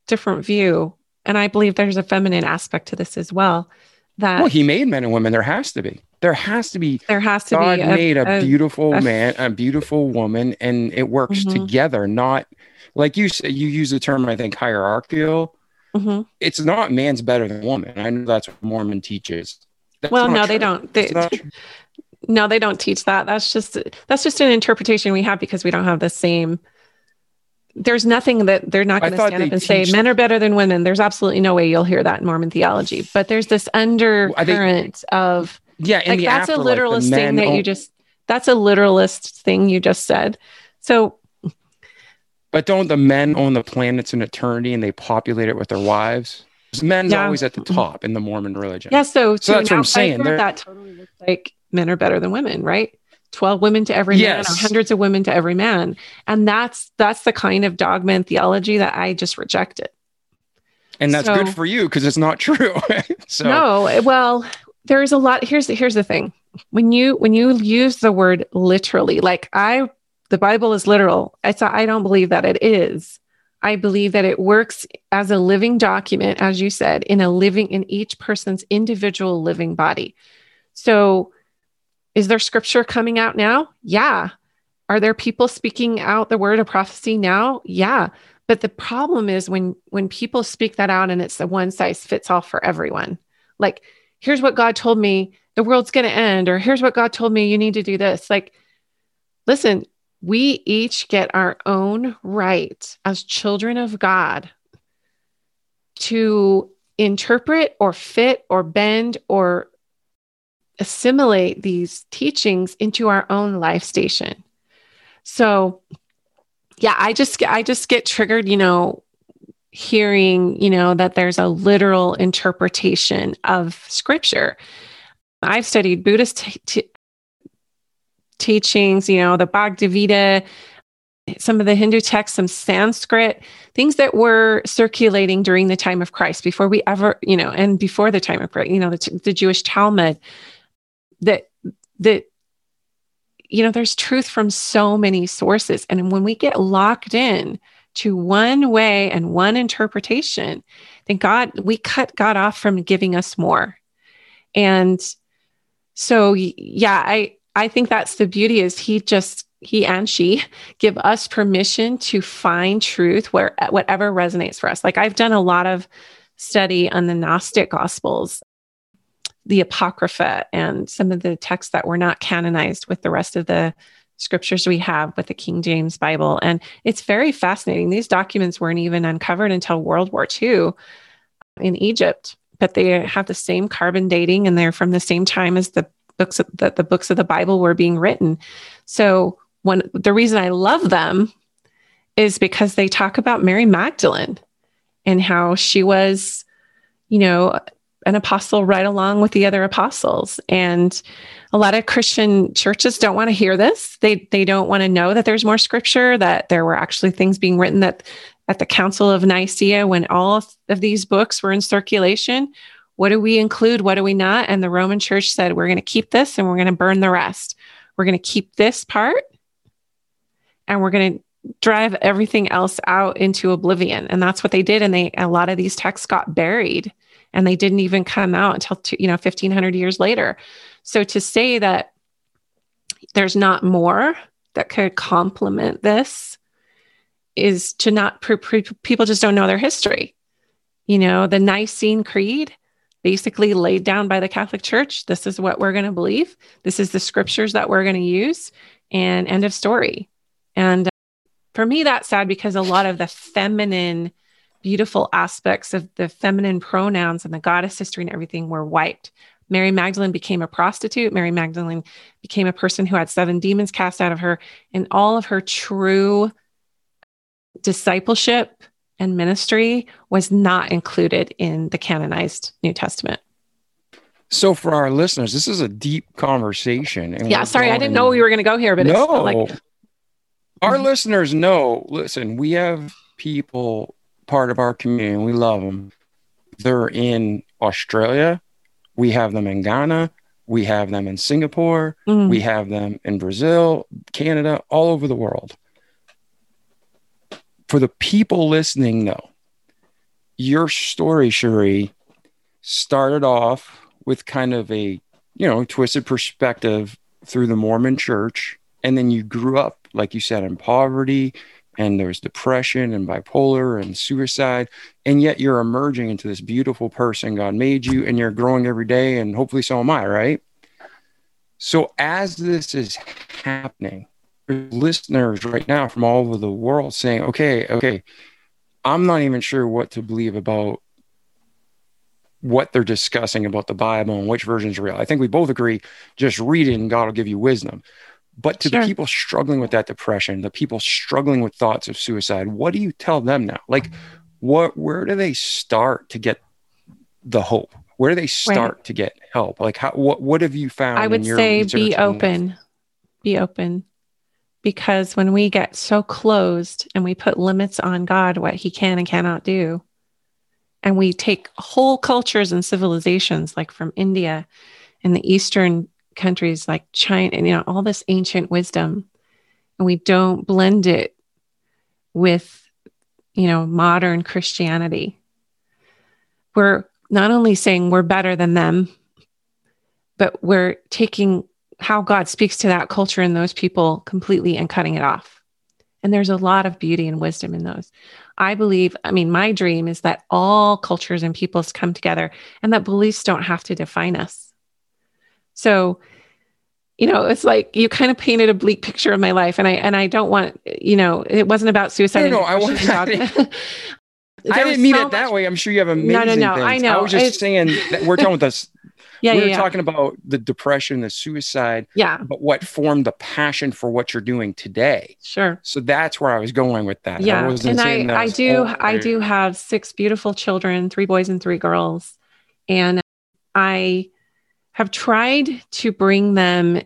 different view, and I believe there's a feminine aspect to this as well. That well, He made men and women. There has to be there has to be there has to God be a, made a, a beautiful a, man, a beautiful woman, and it works mm-hmm. together. Not like you say, you use the term I think hierarchical. Mm-hmm. It's not man's better than woman. I know that's what Mormon teaches. That's well, no, true. they don't. They, no, they don't teach that. That's just that's just an interpretation we have because we don't have the same. There's nothing that they're not going to stand up and say men are better than women. There's absolutely no way you'll hear that in Mormon theology. But there's this undercurrent of yeah, like that's a literalist thing that you just that's a literalist thing you just said. So But don't the men own the planets in eternity and they populate it with their wives? Men's yeah. always at the mm-hmm. top in the Mormon religion. Yeah, so, so that's what I'm saying. That totally looks like men are better than women, right? 12 women to every yes. man or hundreds of women to every man. And that's that's the kind of dogma and theology that I just rejected. And that's so, good for you because it's not true. so no, well, there's a lot here's here's the thing. When you when you use the word literally like i the bible is literal. I i don't believe that it is. I believe that it works as a living document as you said in a living in each person's individual living body. So is there scripture coming out now? Yeah. Are there people speaking out the word of prophecy now? Yeah. But the problem is when when people speak that out and it's the one size fits all for everyone. Like here's what God told me the world's going to end, or here's what God told me you need to do this. Like, listen, we each get our own right as children of God to interpret or fit or bend or assimilate these teachings into our own life station. So, yeah, I just I just get triggered, you know, hearing, you know, that there's a literal interpretation of scripture. I've studied Buddhist t- t- teachings, you know, the Bhagavad Gita, some of the Hindu texts, some Sanskrit, things that were circulating during the time of Christ before we ever, you know, and before the time of Christ, you know, the, the Jewish Talmud, that, that, you know, there's truth from so many sources. And when we get locked in to one way and one interpretation, then God, we cut God off from giving us more. And so, yeah, I, I think that's the beauty is he just he and she give us permission to find truth where whatever resonates for us. Like I've done a lot of study on the Gnostic Gospels, the Apocrypha, and some of the texts that were not canonized with the rest of the scriptures we have with the King James Bible. And it's very fascinating. These documents weren't even uncovered until World War II in Egypt, but they have the same carbon dating and they're from the same time as the books that the books of the Bible were being written. So one the reason I love them is because they talk about Mary Magdalene and how she was, you know, an apostle right along with the other apostles. And a lot of Christian churches don't want to hear this. They they don't want to know that there's more scripture, that there were actually things being written that at the Council of Nicaea, when all of these books were in circulation, what do we include? What do we not? And the Roman church said, we're going to keep this and we're going to burn the rest. We're going to keep this part and we're going to drive everything else out into oblivion. And that's what they did. And they, a lot of these texts got buried and they didn't even come out until, two, you know, 1500 years later. So to say that there's not more that could complement this is to not, pre- pre- people just don't know their history. You know, the Nicene Creed basically laid down by the Catholic Church. This is what we're going to believe. This is the scriptures that we're going to use. And end of story. And uh, for me, that's sad because a lot of the feminine, beautiful aspects of the feminine pronouns and the goddess history and everything were wiped. Mary Magdalene became a prostitute. Mary Magdalene became a person who had seven demons cast out of her, and all of her true discipleship and ministry was not included in the canonized New Testament. So, for our listeners, this is a deep conversation. Yeah, sorry, I didn't know we were going to go here, but no, like our listeners know. Listen, we have people part of our community, and we love them. They're in Australia. We have them in Ghana. We have them in Singapore. Mm. We have them in Brazil, Canada, all over the world for the people listening, though, your story, Cherie, started off with kind of a, you know, twisted perspective through the Mormon church. And then you grew up, like you said, in poverty and there's depression and bipolar and suicide. And yet you're emerging into this beautiful person God made you and you're growing every day. And hopefully so am I, right? So as this is happening, listeners right now from all over the world saying, okay, okay, I'm not even sure what to believe about what they're discussing about the Bible and which version is real. I think we both agree just read it and God will give you wisdom. But to sure. the people struggling with that depression, the people struggling with thoughts of suicide, what do you tell them now? Like, what, where do they start to get the hope? Where do they start right. to get help? Like, how, what, what have you found? I would say be open, be open because when we get so closed and we put limits on God, what he can and cannot do, and we take whole cultures and civilizations like from India and the Eastern countries like China, and you know, all this ancient wisdom, and we don't blend it with, you know, modern Christianity. We're not only saying we're better than them, but we're taking how God speaks to that culture and those people completely and cutting it off. And there's a lot of beauty and wisdom in those. I believe, I mean, my dream is that all cultures and peoples come together and that beliefs don't have to define us. So, you know, it's like you kind of painted a bleak picture of my life. And I and I don't want, you know, it wasn't about suicide. No, no, I want to I didn't mean so it that much, way. I'm sure you have amazing no, no, no, things. I know. I was just it's, saying that we're talking with us yeah, we were yeah, talking about the depression, the suicide. Yeah. But what formed the passion for what you're doing today? Sure. So that's where I was going with that. Yeah. I and I, I do, I do have six beautiful children, three boys and three girls. And I have tried to bring them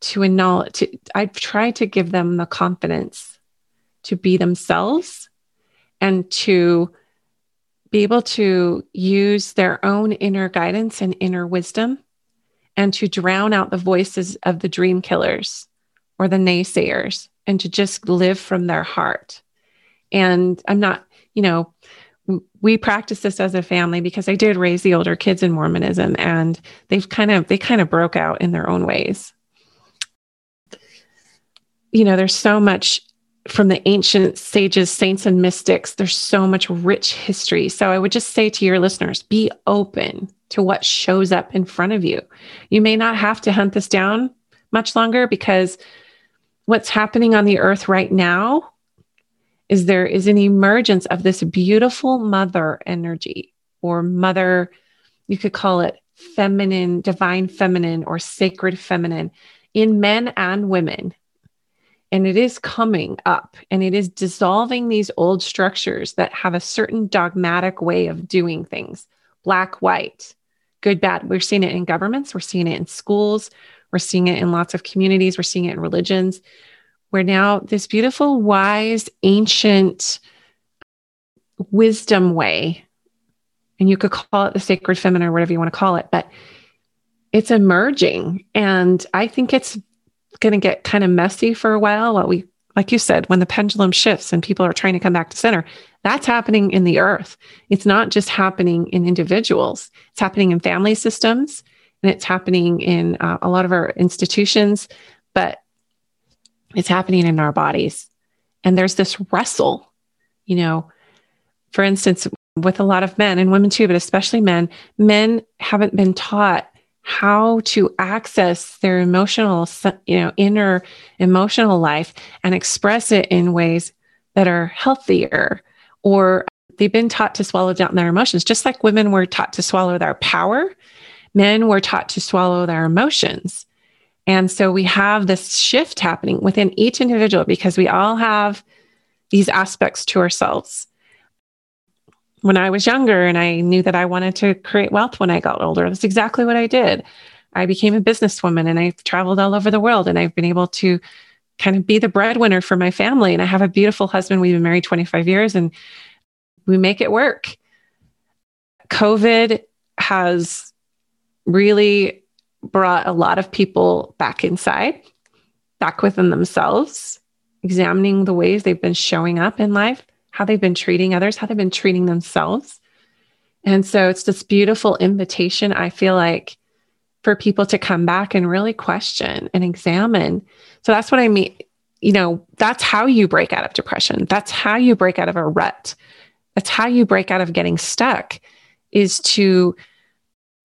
to a knowledge. To, I've tried to give them the confidence to be themselves and to be able to use their own inner guidance and inner wisdom and to drown out the voices of the dream killers or the naysayers and to just live from their heart. And I'm not, you know, we practice this as a family because I did raise the older kids in Mormonism and they've kind of they kind of broke out in their own ways. You know, there's so much from the ancient sages, saints, and mystics, there's so much rich history. So I would just say to your listeners be open to what shows up in front of you. You may not have to hunt this down much longer because what's happening on the earth right now is there is an emergence of this beautiful mother energy or mother, you could call it feminine, divine feminine, or sacred feminine in men and women. And it is coming up and it is dissolving these old structures that have a certain dogmatic way of doing things. Black, white, good, bad. We're seeing it in governments, we're seeing it in schools, we're seeing it in lots of communities, we're seeing it in religions, where now this beautiful, wise, ancient wisdom way, and you could call it the sacred feminine or whatever you want to call it, but it's emerging. And I think it's going to get kind of messy for a while. What we, like you said, when the pendulum shifts and people are trying to come back to center, that's happening in the earth. It's not just happening in individuals, it's happening in family systems and it's happening in uh, a lot of our institutions, but it's happening in our bodies. And there's this wrestle, you know, for instance, with a lot of men and women too, but especially men, men haven't been taught how to access their emotional, you know, inner emotional life and express it in ways that are healthier or they've been taught to swallow down their emotions just like women were taught to swallow their power men were taught to swallow their emotions and so we have this shift happening within each individual because we all have these aspects to ourselves when I was younger and I knew that I wanted to create wealth when I got older. That's exactly what I did. I became a businesswoman and I've traveled all over the world and I've been able to kind of be the breadwinner for my family. And I have a beautiful husband. We've been married 25 years and we make it work. COVID has really brought a lot of people back inside, back within themselves, examining the ways they've been showing up in life how they've been treating others, how they've been treating themselves. And so it's this beautiful invitation, I feel like, for people to come back and really question and examine. So that's what I mean. You know, that's how you break out of depression. That's how you break out of a rut. That's how you break out of getting stuck is to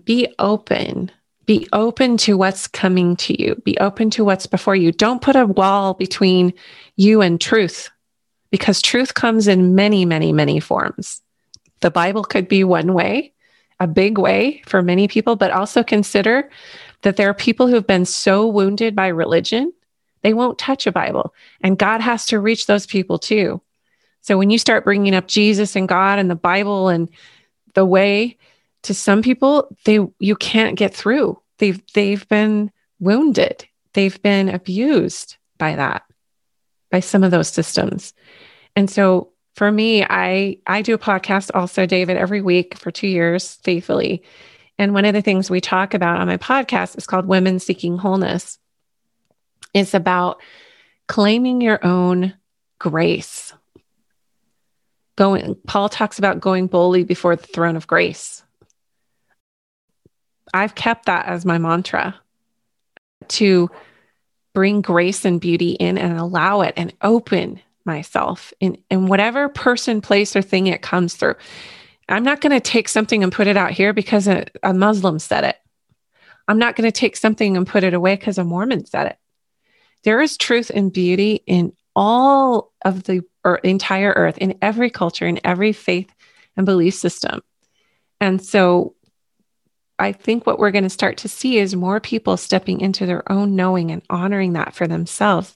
be open. Be open to what's coming to you. Be open to what's before you. Don't put a wall between you and truth because truth comes in many, many, many forms. The Bible could be one way, a big way for many people, but also consider that there are people who have been so wounded by religion, they won't touch a Bible. And God has to reach those people too. So when you start bringing up Jesus and God and the Bible and the way to some people, they you can't get through. They've they've been wounded. They've been abused by that by some of those systems. And so for me, I I do a podcast also, David, every week for two years faithfully. And one of the things we talk about on my podcast is called Women Seeking Wholeness. It's about claiming your own grace. Going, Paul talks about going boldly before the throne of grace. I've kept that as my mantra to bring grace and beauty in and allow it and open myself in, in whatever person, place, or thing it comes through. I'm not going to take something and put it out here because a, a Muslim said it. I'm not going to take something and put it away because a Mormon said it. There is truth and beauty in all of the entire earth, in every culture, in every faith and belief system. And so I think what we're going to start to see is more people stepping into their own knowing and honoring that for themselves.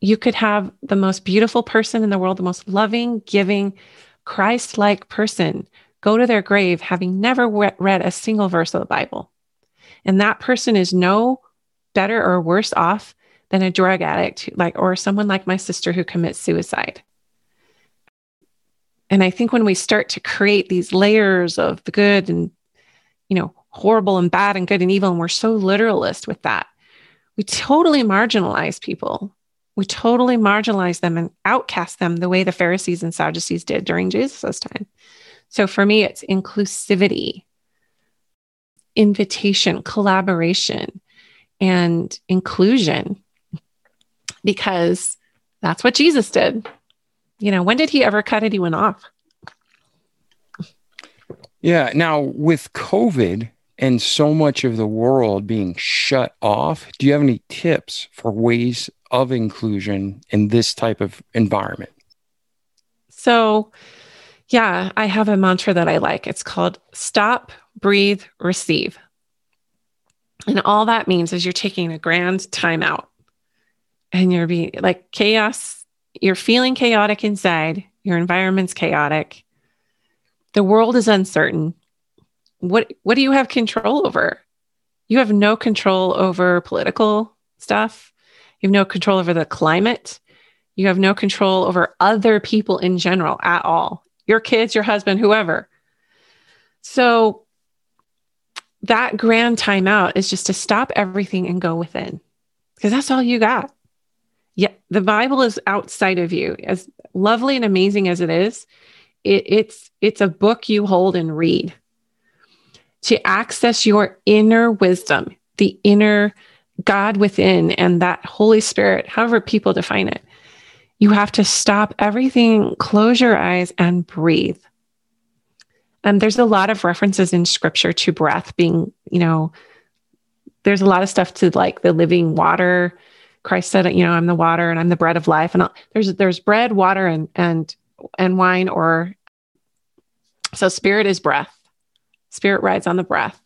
You could have the most beautiful person in the world, the most loving, giving, Christ like person go to their grave having never read a single verse of the Bible. And that person is no better or worse off than a drug addict like or someone like my sister who commits suicide. And I think when we start to create these layers of the good and, you know, horrible and bad and good and evil, and we're so literalist with that, we totally marginalize people. We totally marginalize them and outcast them the way the Pharisees and Sadducees did during Jesus' time. So for me, it's inclusivity, invitation, collaboration, and inclusion, because that's what Jesus did you know, when did he ever cut anyone off? Yeah. Now, with COVID and so much of the world being shut off, do you have any tips for ways of inclusion in this type of environment? So, yeah, I have a mantra that I like. It's called stop, breathe, receive. And all that means is you're taking a grand timeout and you're being like chaos you're feeling chaotic inside, your environment's chaotic, the world is uncertain. What what do you have control over? You have no control over political stuff. You have no control over the climate. You have no control over other people in general at all. Your kids, your husband, whoever. So that grand timeout is just to stop everything and go within because that's all you got. Yeah, the Bible is outside of you. As lovely and amazing as it is, it, it's it's a book you hold and read to access your inner wisdom, the inner God within, and that Holy Spirit, however people define it. You have to stop everything, close your eyes, and breathe. And there's a lot of references in scripture to breath being, you know, there's a lot of stuff to like the living water Christ said, you know, I'm the water and I'm the bread of life. And I'll, there's there's bread, water, and and and wine, or so spirit is breath. Spirit rides on the breath.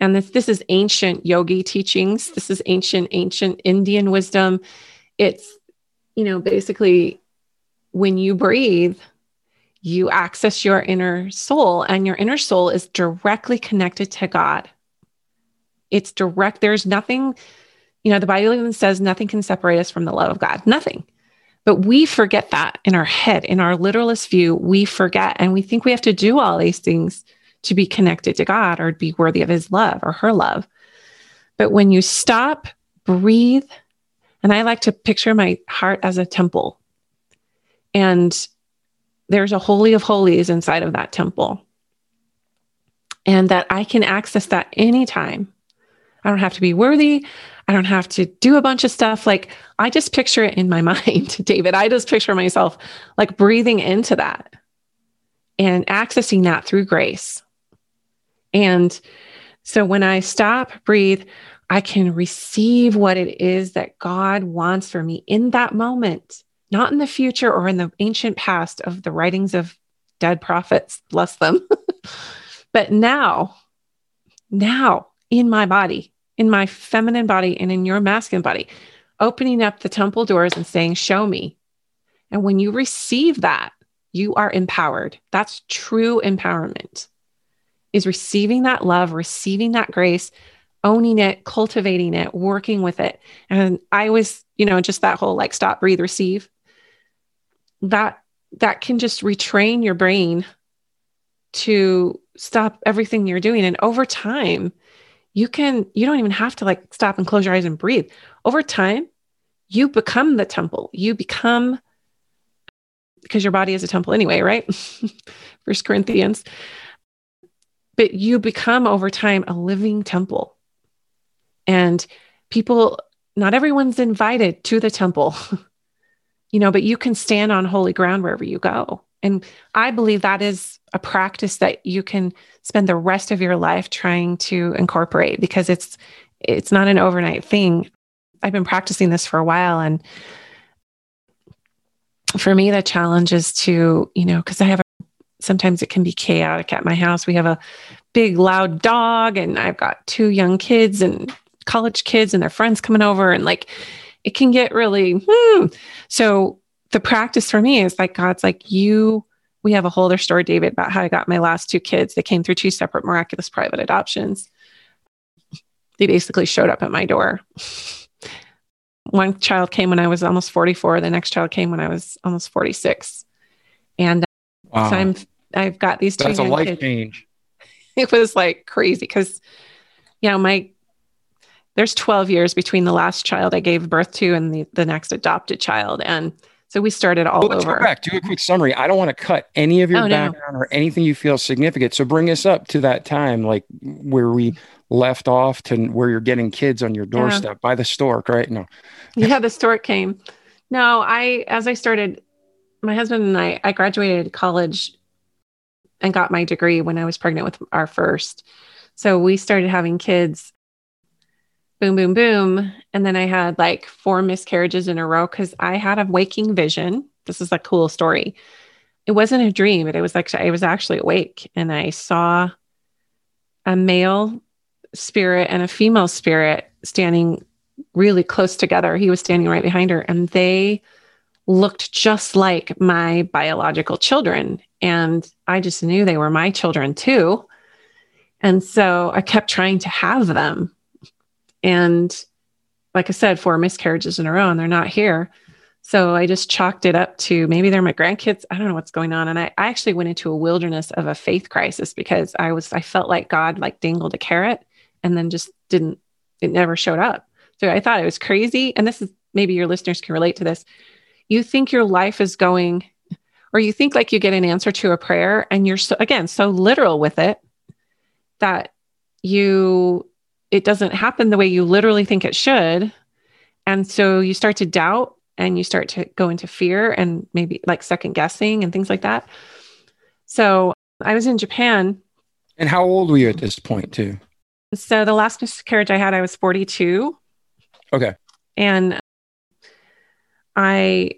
And this this is ancient yogi teachings. This is ancient, ancient Indian wisdom. It's, you know, basically when you breathe, you access your inner soul, and your inner soul is directly connected to God. It's direct, there's nothing you know, the Bible even says nothing can separate us from the love of God. Nothing. But we forget that in our head, in our literalist view, we forget and we think we have to do all these things to be connected to God or be worthy of his love or her love. But when you stop, breathe, and I like to picture my heart as a temple. And there's a holy of holies inside of that temple. And that I can access that anytime. I don't have to be worthy. I don't have to do a bunch of stuff. Like I just picture it in my mind, David. I just picture myself like breathing into that and accessing that through grace. And so when I stop, breathe, I can receive what it is that God wants for me in that moment, not in the future or in the ancient past of the writings of dead prophets, bless them. but now, now in my body, in my feminine body and in your masculine body, opening up the temple doors and saying, Show me. And when you receive that, you are empowered. That's true empowerment, is receiving that love, receiving that grace, owning it, cultivating it, working with it. And I was, you know, just that whole like stop, breathe, receive. That that can just retrain your brain to stop everything you're doing. And over time, you can you don't even have to like stop and close your eyes and breathe. Over time you become the temple. You become because your body is a temple anyway right? First corinthians. But you become over time a living temple. And people, not everyone's invited to the temple, you know, but you can stand on holy ground wherever you go. And I believe that is a practice that you can spend the rest of your life trying to incorporate because it's it's not an overnight thing. I've been practicing this for a while and for me the challenge is to, you know, because I have a sometimes it can be chaotic at my house. We have a big loud dog and I've got two young kids and college kids and their friends coming over and like it can get really hmm. so the practice for me is like God's like you we have a whole other story, David, about how I got my last two kids. They came through two separate miraculous private adoptions. They basically showed up at my door. One child came when I was almost 44. The next child came when I was almost 46. And uh, wow. so I'm, I've got these two. That's a life kids. change. It was like crazy because, you know, my, there's 12 years between the last child I gave birth to and the, the next adopted child. And so we started all well, let's over. Go back, do a quick summary. I don't want to cut any of your oh, background no. or anything you feel significant. So bring us up to that time, like where we left off to where you're getting kids on your doorstep yeah. by the stork, right? No. yeah, the stork came. No, I as I started, my husband and I, I graduated college and got my degree when I was pregnant with our first. So we started having kids boom, boom, boom. And then I had like four miscarriages in a row because I had a waking vision. This is a cool story. It wasn't a dream, but it was like I was actually awake and I saw a male spirit and a female spirit standing really close together. He was standing right behind her, and they looked just like my biological children. And I just knew they were my children too. And so I kept trying to have them and like I said, four miscarriages in a row and they're not here. So I just chalked it up to maybe they're my grandkids. I don't know what's going on. And I, I actually went into a wilderness of a faith crisis because I was, I felt like God like dangled a carrot and then just didn't, it never showed up. So I thought it was crazy. And this is maybe your listeners can relate to this. You think your life is going, or you think like you get an answer to a prayer and you're so, again, so literal with it that you it doesn't happen the way you literally think it should. And so you start to doubt and you start to go into fear and maybe like second guessing and things like that. So I was in Japan. And how old were you at this point, too? So the last miscarriage I had, I was 42. Okay. And I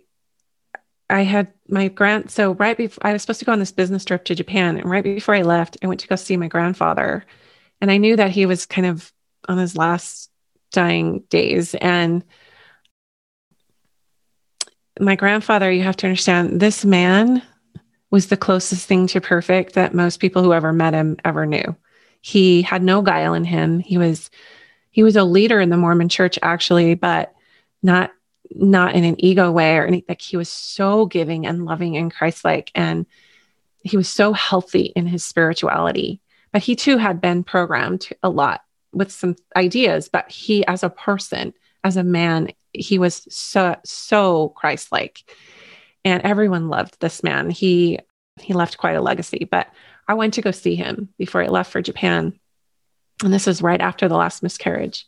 I had my grand so right before I was supposed to go on this business trip to Japan and right before I left I went to go see my grandfather and I knew that he was kind of on his last dying days. And my grandfather, you have to understand, this man was the closest thing to perfect that most people who ever met him ever knew. He had no guile in him. He was he was a leader in the Mormon church actually, but not not in an ego way or anything. Like he was so giving and loving and Christ-like, and he was so healthy in his spirituality. But he too had been programmed a lot with some ideas, but he, as a person, as a man, he was so so Christ-like, and everyone loved this man. He he left quite a legacy. But I went to go see him before I left for Japan, and this was right after the last miscarriage.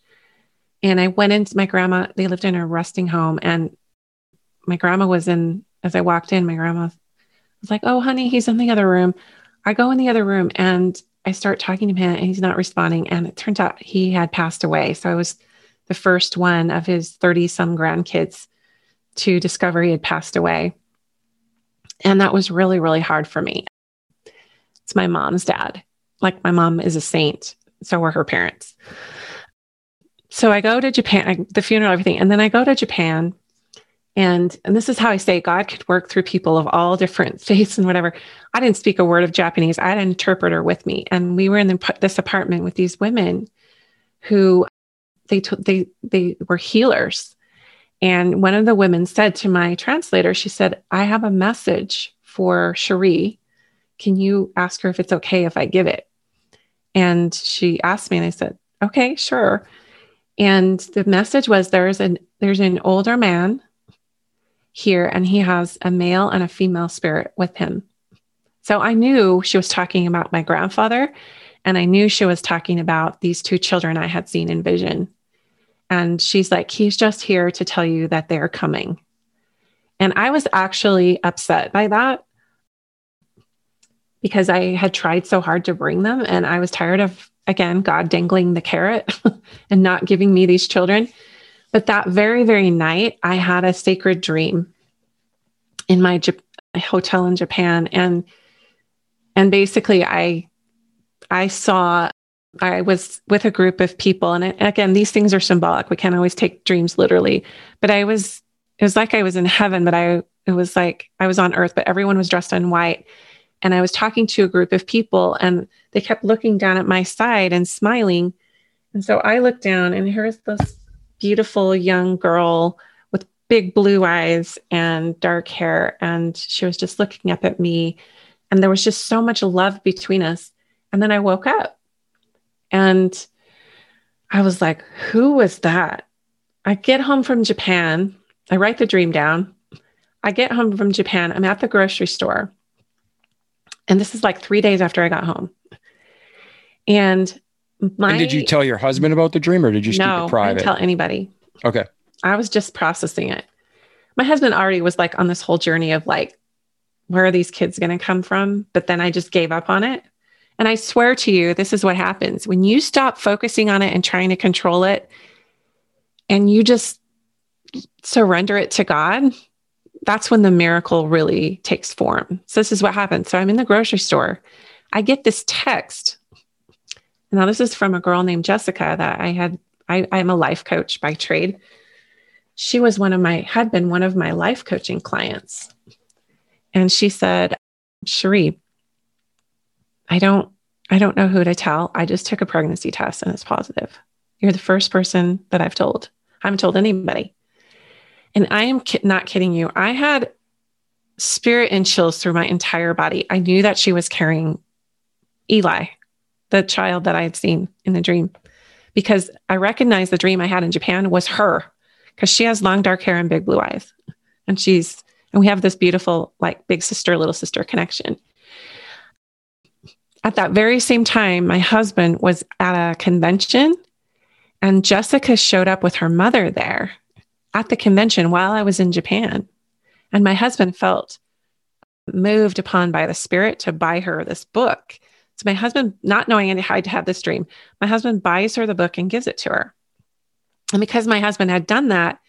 And I went into my grandma. They lived in a resting home, and my grandma was in. As I walked in, my grandma was like, "Oh, honey, he's in the other room." I go in the other room, and I start talking to him and he's not responding. And it turns out he had passed away. So I was the first one of his 30 some grandkids to discover he had passed away. And that was really, really hard for me. It's my mom's dad. Like my mom is a saint. So were her parents. So I go to Japan, I, the funeral, everything. And then I go to Japan and and this is how I say God could work through people of all different faiths and whatever. I didn't speak a word of Japanese. I had an interpreter with me, and we were in the, this apartment with these women who they they they were healers. And one of the women said to my translator, she said, "I have a message for Cherie. Can you ask her if it's okay if I give it?" And she asked me, and I said, "Okay, sure." And the message was there's an there's an older man here, and he has a male and a female spirit with him. So I knew she was talking about my grandfather, and I knew she was talking about these two children I had seen in vision. And she's like, he's just here to tell you that they're coming. And I was actually upset by that because I had tried so hard to bring them and I was tired of, again, God dangling the carrot and not giving me these children. But that very, very night, I had a sacred dream in my hotel in Japan. And and basically I I saw I was with a group of people, and it, again, these things are symbolic. We can't always take dreams literally, but I was, it was like I was in heaven, but I, it was like I was on earth, but everyone was dressed in white. And I was talking to a group of people, and they kept looking down at my side and smiling. And so I looked down, and here's this beautiful young girl with big blue eyes and dark hair. And she was just looking up at me. And there was just so much love between us. And then I woke up and I was like, who was that? I get home from Japan. I write the dream down. I get home from Japan. I'm at the grocery store. And this is like three days after I got home. And my. And did you tell your husband about the dream or did you just no, keep it private? I didn't tell anybody. Okay. I was just processing it. My husband already was like on this whole journey of like, where are these kids going to come from? But then I just gave up on it. And I swear to you, this is what happens when you stop focusing on it and trying to control it and you just surrender it to God. That's when the miracle really takes form. So, this is what happens. So, I'm in the grocery store. I get this text. Now, this is from a girl named Jessica that I had. I, I'm a life coach by trade. She was one of my, had been one of my life coaching clients. And she said, Cherie, I don't I don't know who to tell. I just took a pregnancy test and it's positive. You're the first person that I've told. I haven't told anybody. And I am ki- not kidding you. I had spirit and chills through my entire body. I knew that she was carrying Eli, the child that I had seen in the dream, because I recognized the dream I had in Japan was her, because she has long dark hair and big blue eyes. And she's, and we have this beautiful, like, big sister, little sister connection. At that very same time, my husband was at a convention and Jessica showed up with her mother there at the convention while I was in Japan. And my husband felt moved upon by the spirit to buy her this book. So my husband, not knowing how to have this dream, my husband buys her the book and gives it to her. And because my husband had done that,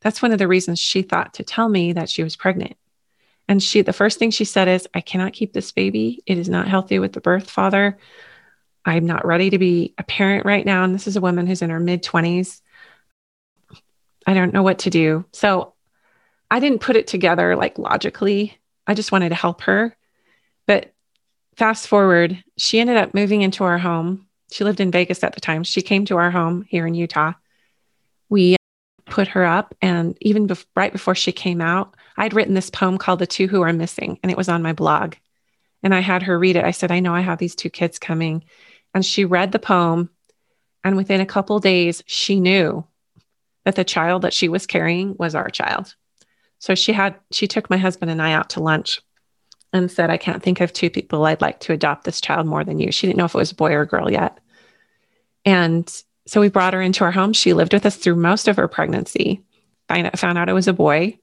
that's one of the reasons she thought to tell me that she was pregnant. And she, the first thing she said is, I cannot keep this baby. It is not healthy with the birth father. I'm not ready to be a parent right now. And this is a woman who's in her mid 20s. I don't know what to do. So I didn't put it together like logically. I just wanted to help her. But fast forward, she ended up moving into our home. She lived in Vegas at the time. She came to our home here in Utah. We uh, put her up, and even bef- right before she came out, I'd written this poem called The Two Who Are Missing, and it was on my blog. And I had her read it. I said, I know I have these two kids coming. And she read the poem. And within a couple days, she knew that the child that she was carrying was our child. So she had, she took my husband and I out to lunch and said, I can't think of two people I'd like to adopt this child more than you. She didn't know if it was a boy or a girl yet. And so we brought her into our home. She lived with us through most of her pregnancy. I found out it was a boy.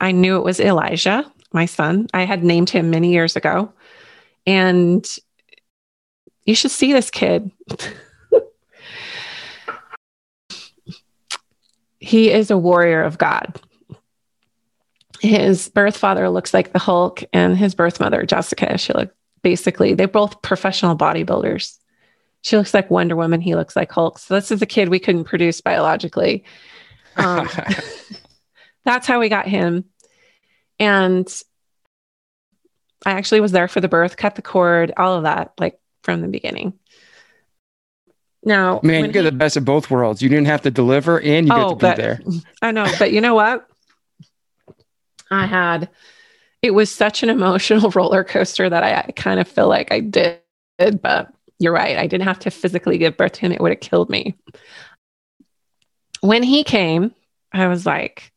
I knew it was Elijah, my son. I had named him many years ago. And you should see this kid. he is a warrior of God. His birth father looks like the Hulk, and his birth mother, Jessica, she looked basically, they're both professional bodybuilders. She looks like Wonder Woman. He looks like Hulk. So this is a kid we couldn't produce biologically. Um, that's how we got him. And I actually was there for the birth, cut the cord, all of that, like from the beginning. Now, man, you get he, the best of both worlds. You didn't have to deliver, and you oh, get to be there. I know, but you know what? I had. It was such an emotional roller coaster that I, I kind of feel like I did, but you're right. I didn't have to physically give birth to him. It would have killed me. When he came, I was like,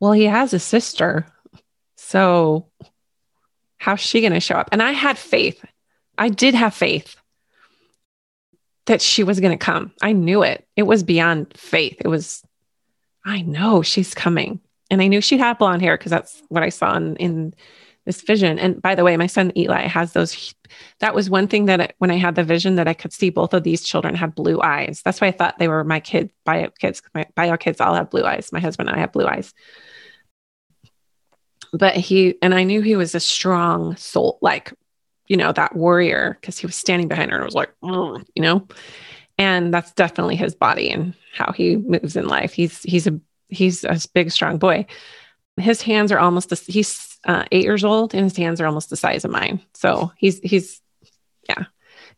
well, he has a sister. So how's she going to show up? And I had faith. I did have faith. that she was going to come. I knew it. It was beyond faith. It was, I know she's coming. And I knew she'd have blonde hair because that's what I saw in, in this vision. And by the way, my son Eli has those. That was one thing that when I had the vision that I could see both of these children had blue eyes. That's why I thought they were my kid bio kids. My bio kids all have blue eyes. My husband and I have blue eyes. But he and I knew he was a strong soul, like you know that warrior, because he was standing behind her and was like, you know, and that's definitely his body and how he moves in life. He's he's a he's a big strong boy. His hands are almost the, he's uh, eight years old and his hands are almost the size of mine. So he's, he's, yeah,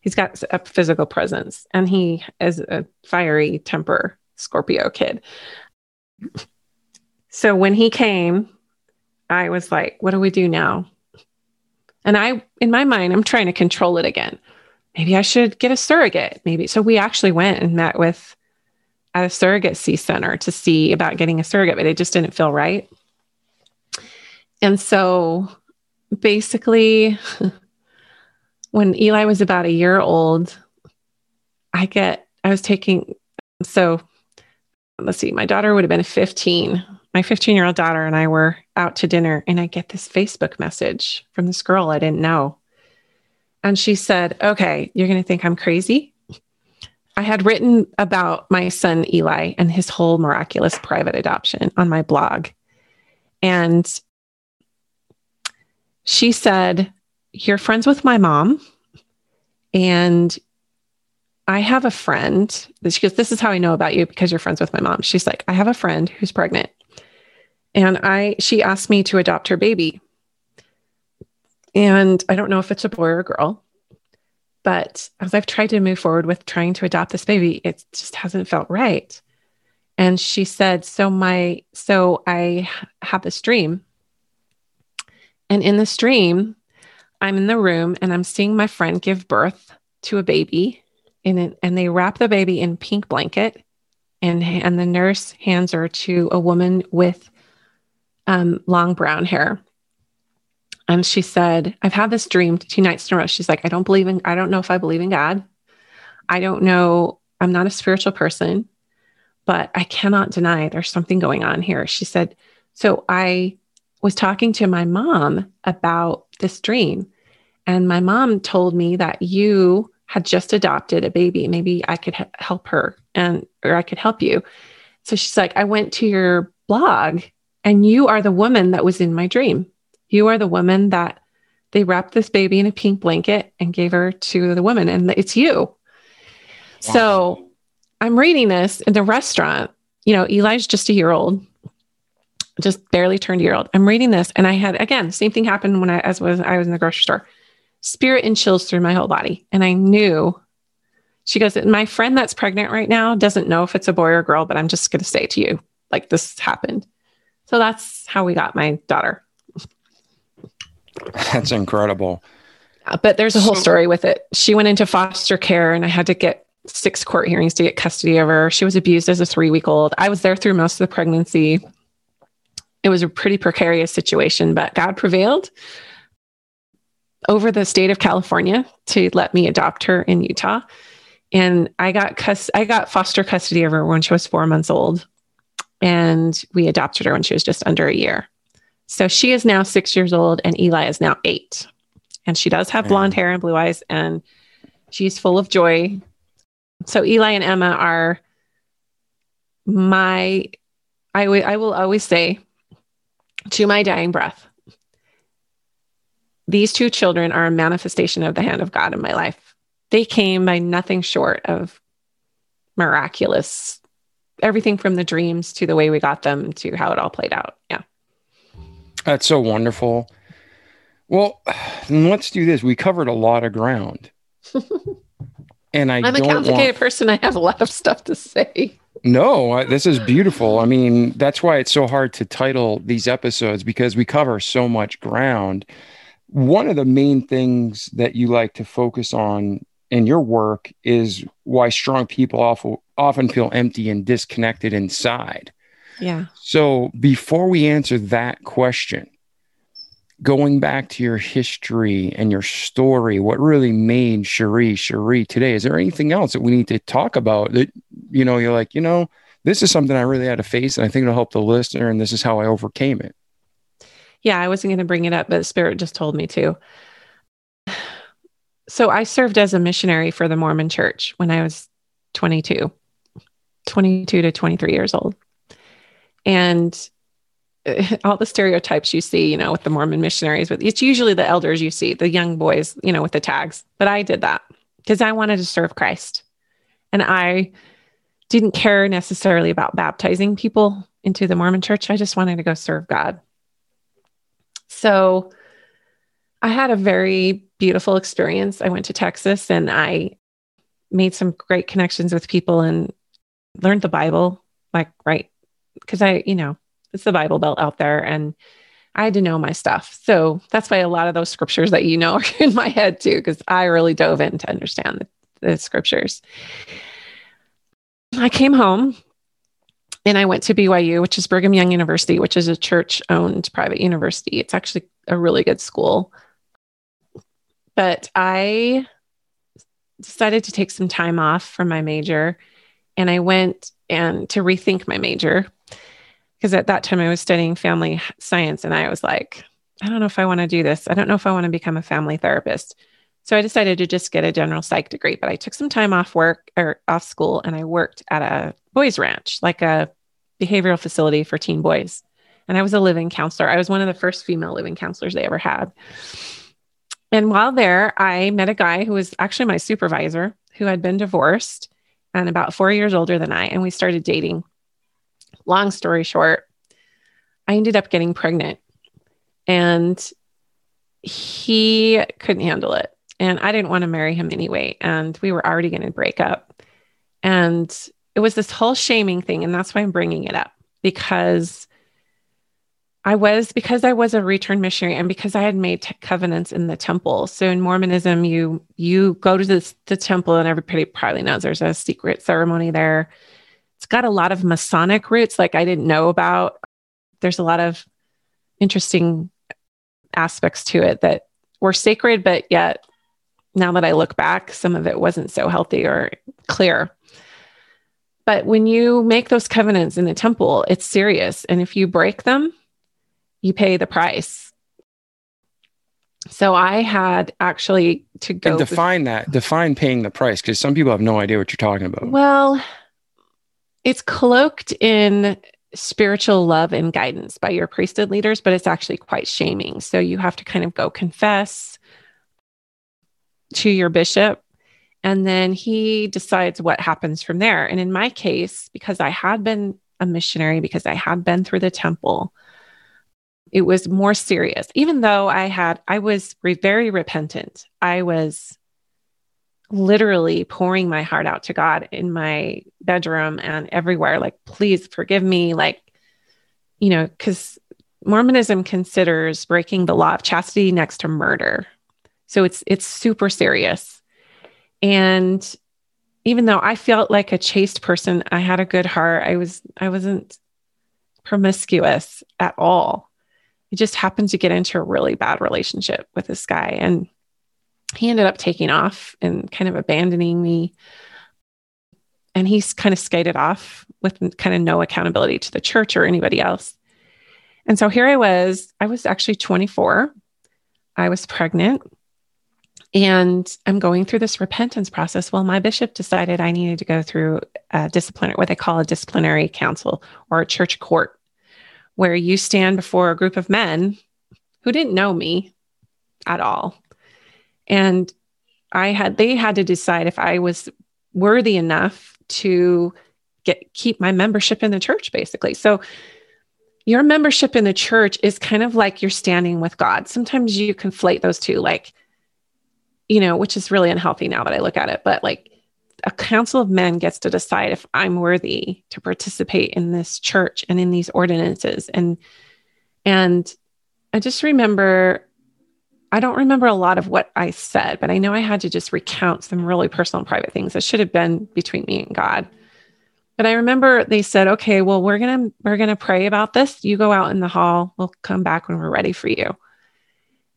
he's got a physical presence and he is a fiery temper Scorpio kid. So when he came, I was like, what do we do now? And I, in my mind, I'm trying to control it again. Maybe I should get a surrogate. Maybe. So we actually went and met with at a surrogacy center to see about getting a surrogate, but it just didn't feel right. And so basically, when Eli was about a year old, I get, I was taking, so let's see, my daughter would have been 15. My 15 year old daughter and I were out to dinner, and I get this Facebook message from this girl I didn't know. And she said, Okay, you're going to think I'm crazy. I had written about my son Eli and his whole miraculous private adoption on my blog. And she said, You're friends with my mom. And I have a friend. She goes, This is how I know about you because you're friends with my mom. She's like, I have a friend who's pregnant. And I she asked me to adopt her baby. And I don't know if it's a boy or a girl, but as I've tried to move forward with trying to adopt this baby, it just hasn't felt right. And she said, So my so I have this dream and in the dream, I'm in the room and I'm seeing my friend give birth to a baby and, and they wrap the baby in pink blanket and, and the nurse hands her to a woman with um, long brown hair. And she said, I've had this dream two nights in a row. She's like, I don't believe in, I don't know if I believe in God. I don't know. I'm not a spiritual person, but I cannot deny there's something going on here. She said, So I was talking to my mom about this dream. And my mom told me that you had just adopted a baby. Maybe I could help her and, or I could help you. So she's like, I went to your blog and you are the woman that was in my dream. You are the woman that they wrapped this baby in a pink blanket and gave her to the woman. And it's you. So I'm reading this in the restaurant. You know, Eli's just a year old just barely turned a year old. I'm reading this and I had again, same thing happened when I as was I was in the grocery store. Spirit and chills through my whole body. And I knew she goes, My friend that's pregnant right now doesn't know if it's a boy or girl, but I'm just gonna say to you, like this happened. So that's how we got my daughter. That's incredible. Uh, but there's a whole story with it. She went into foster care and I had to get six court hearings to get custody of her. She was abused as a three week old. I was there through most of the pregnancy it was a pretty precarious situation, but God prevailed over the state of California to let me adopt her in Utah. And I got cus- I got foster custody of her when she was four months old. And we adopted her when she was just under a year. So she is now six years old and Eli is now eight. And she does have blonde hair and blue eyes and she's full of joy. So Eli and Emma are my I, w- I will always say to my dying breath. These two children are a manifestation of the hand of God in my life. They came by nothing short of miraculous, everything from the dreams to the way we got them to how it all played out. Yeah. That's so wonderful. Well, let's do this. We covered a lot of ground. and I I'm a complicated want... person. I have a lot of stuff to say. No, this is beautiful. I mean, that's why it's so hard to title these episodes because we cover so much ground. One of the main things that you like to focus on in your work is why strong people often feel empty and disconnected inside. Yeah. So, before we answer that question, going back to your history and your story, what really made Cherie Cherie today? Is there anything else that we need to talk about that, you know, you're like, you know, this is something I really had to face and I think it'll help the listener and this is how I overcame it? Yeah, I wasn't going to bring it up, but Spirit just told me to. So I served as a missionary for the Mormon church when I was 22, 22 to 23 years old. And all the stereotypes you see, you know, with the Mormon missionaries, but it's usually the elders you see, the young boys, you know, with the tags. But I did that because I wanted to serve Christ. And I didn't care necessarily about baptizing people into the Mormon church. I just wanted to go serve God. So I had a very beautiful experience. I went to Texas and I made some great connections with people and learned the Bible, like, right. Because I, you know, it's the Bible Belt out there. And I had to know my stuff. So that's why a lot of those scriptures that you know are in my head too, because I really dove in to understand the, the scriptures. I came home and I went to BYU, which is Brigham Young University, which is a church owned private university. It's actually a really good school. But I decided to take some time off from my major and I went and to rethink my major because at that time I was studying family science and I was like, I don't know if I want to do this. I don't know if I want to become a family therapist. So I decided to just get a general psych degree, but I took some time off work or off school and I worked at a boys ranch, like a behavioral facility for teen boys. And I was a living counselor. I was one of the first female living counselors they ever had. And while there, I met a guy who was actually my supervisor who had been divorced and about four years older than I. And we started dating long story short, I ended up getting pregnant and he couldn't handle it. And I didn't want to marry him anyway. And we were already going to break up. And it was this whole shaming thing. And that's why I'm bringing it up because I was, because I was a return missionary and because I had made t- covenants in the temple. So in Mormonism, you, you go to this, the temple and everybody probably knows there's a secret ceremony there it's got a lot of Masonic roots, like I didn't know about. There's a lot of interesting aspects to it that were sacred, but yet now that I look back, some of it wasn't so healthy or clear. But when you make those covenants in the temple, it's serious. And if you break them, you pay the price. So I had actually to go and define that, define paying the price, because some people have no idea what you're talking about. Well, it's cloaked in spiritual love and guidance by your priesthood leaders, but it's actually quite shaming. So you have to kind of go confess to your bishop, and then he decides what happens from there. And in my case, because I had been a missionary, because I had been through the temple, it was more serious. Even though I had, I was re- very repentant. I was literally pouring my heart out to God in my bedroom and everywhere, like, please forgive me. Like, you know, because Mormonism considers breaking the law of chastity next to murder. So it's it's super serious. And even though I felt like a chaste person, I had a good heart. I was I wasn't promiscuous at all. I just happened to get into a really bad relationship with this guy and he ended up taking off and kind of abandoning me. And he's kind of skated off with kind of no accountability to the church or anybody else. And so here I was, I was actually 24. I was pregnant and I'm going through this repentance process. Well, my bishop decided I needed to go through a disciplinary, what they call a disciplinary council or a church court, where you stand before a group of men who didn't know me at all and I had they had to decide if I was worthy enough to get keep my membership in the church basically. So your membership in the church is kind of like you're standing with God. Sometimes you conflate those two like you know, which is really unhealthy now that I look at it, but like a council of men gets to decide if I'm worthy to participate in this church and in these ordinances and and I just remember I don't remember a lot of what I said, but I know I had to just recount some really personal private things that should have been between me and God. But I remember they said, "Okay, well, we're going to we're going to pray about this. You go out in the hall. We'll come back when we're ready for you."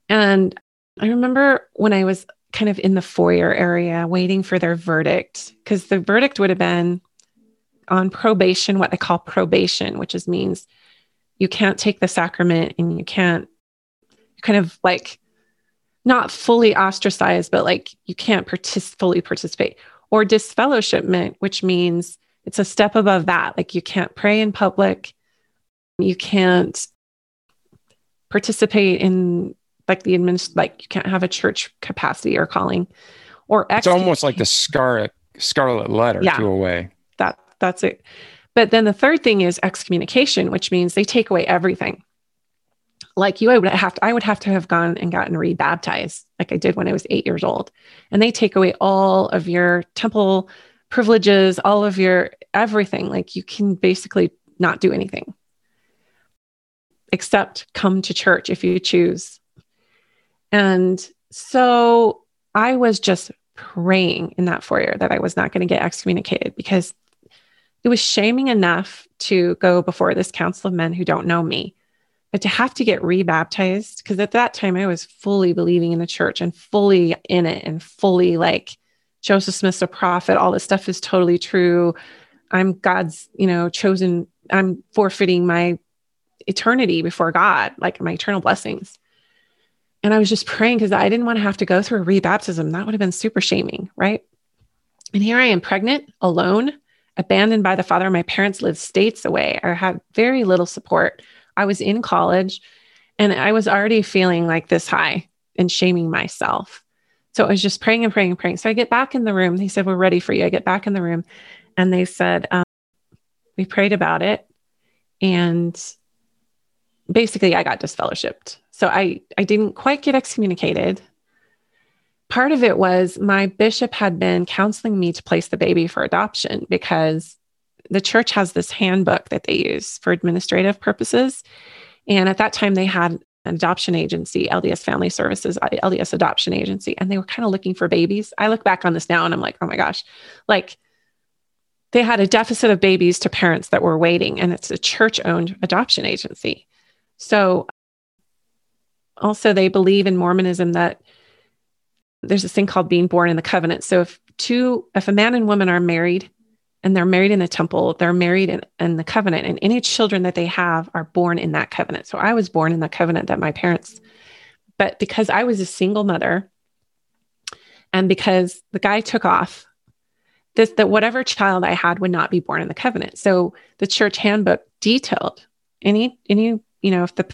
And I remember when I was kind of in the foyer area waiting for their verdict, because the verdict would have been on probation, what they call probation, which is means you can't take the sacrament and you can't kind of like not fully ostracized, but like you can't partic- fully participate. Or disfellowshipment, which means it's a step above that. Like you can't pray in public, you can't participate in like the administ like you can't have a church capacity or calling. Or it's almost like the scarlet scarlet letter yeah, to a way. That that's it. But then the third thing is excommunication which means they take away everything like you I would have to I would have to have gone and gotten rebaptized like I did when I was 8 years old. And they take away all of your temple privileges all of your everything. Like you can basically not do anything except come to church if you choose. And so I was just praying in that foyer that I was not going to get excommunicated because it was shaming enough to go before this council of men who don't know me, but to have to get rebaptized, because at that time I was fully believing in the church and fully in it and fully like Joseph Smith's a prophet, all this stuff is totally true. I'm God's, you know, chosen, I'm forfeiting my eternity before God, like my eternal blessings. And I was just praying because I didn't want to have to go through a rebaptism. That would have been super shaming, right? And here I am pregnant, alone, abandoned by the father. My parents lived states away. I had very little support. I was in college and I was already feeling like this high and shaming myself. So I was just praying and praying and praying. So I get back in the room. They said, We're ready for you. I get back in the room and they said, um, We prayed about it. And basically, I got disfellowshipped. So I, I didn't quite get excommunicated. Part of it was my bishop had been counseling me to place the baby for adoption because the church has this handbook that they use for administrative purposes. And at that time, they had an adoption agency, LDS Family Services, LDS Adoption Agency, and they were kind of looking for babies. I look back on this now and I'm like, oh my gosh, like they had a deficit of babies to parents that were waiting, and it's a church owned adoption agency. So also they believe in Mormonism that there's this thing called being born in the covenant. So if two, if a man and woman are married and they're married in the temple, they're married in, in the covenant, and any children that they have are born in that covenant. So I was born in the covenant that my parents, but because I was a single mother and because the guy took off, this that whatever child I had would not be born in the covenant. So the church handbook detailed any any you know if the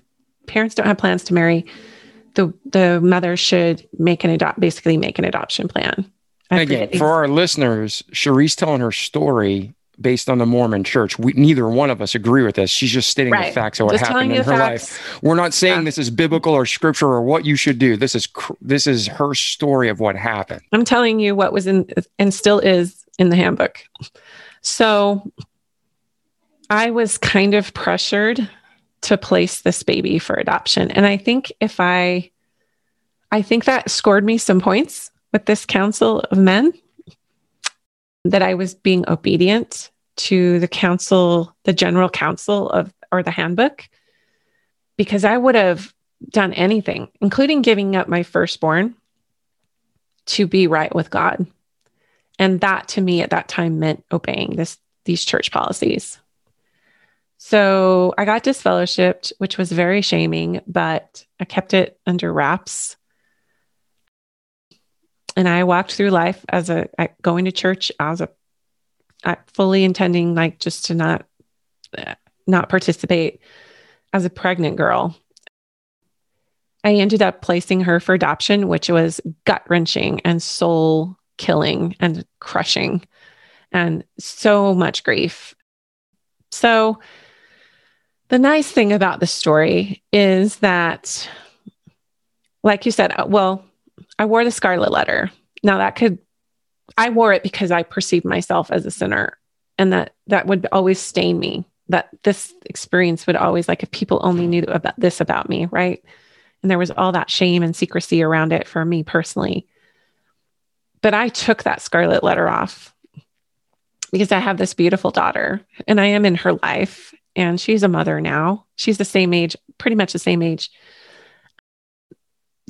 parents don't have plans to marry, the the mother should make an adopt basically make an adoption plan. Again, for our listeners, Cherie's telling her story based on the Mormon church. We, neither one of us agree with this. She's just stating right. the facts of what just happened in her facts. life. We're not saying yeah. this is biblical or scripture or what you should do. This is this is her story of what happened. I'm telling you what was in and still is in the handbook. So I was kind of pressured to place this baby for adoption. And I think if I, I think that scored me some points with this council of men that I was being obedient to the council, the general council of, or the handbook, because I would have done anything, including giving up my firstborn to be right with God. And that to me at that time meant obeying this, these church policies. So I got disfellowshipped, which was very shaming, but I kept it under wraps. And I walked through life as a going to church as a fully intending like just to not not participate as a pregnant girl. I ended up placing her for adoption, which was gut wrenching and soul killing and crushing and so much grief. So the nice thing about the story is that, like you said, uh, well, I wore the scarlet letter. Now that could, I wore it because I perceived myself as a sinner and that that would always stain me. That this experience would always, like, if people only knew about this about me, right? And there was all that shame and secrecy around it for me personally. But I took that scarlet letter off because I have this beautiful daughter and I am in her life and she's a mother now. She's the same age, pretty much the same age.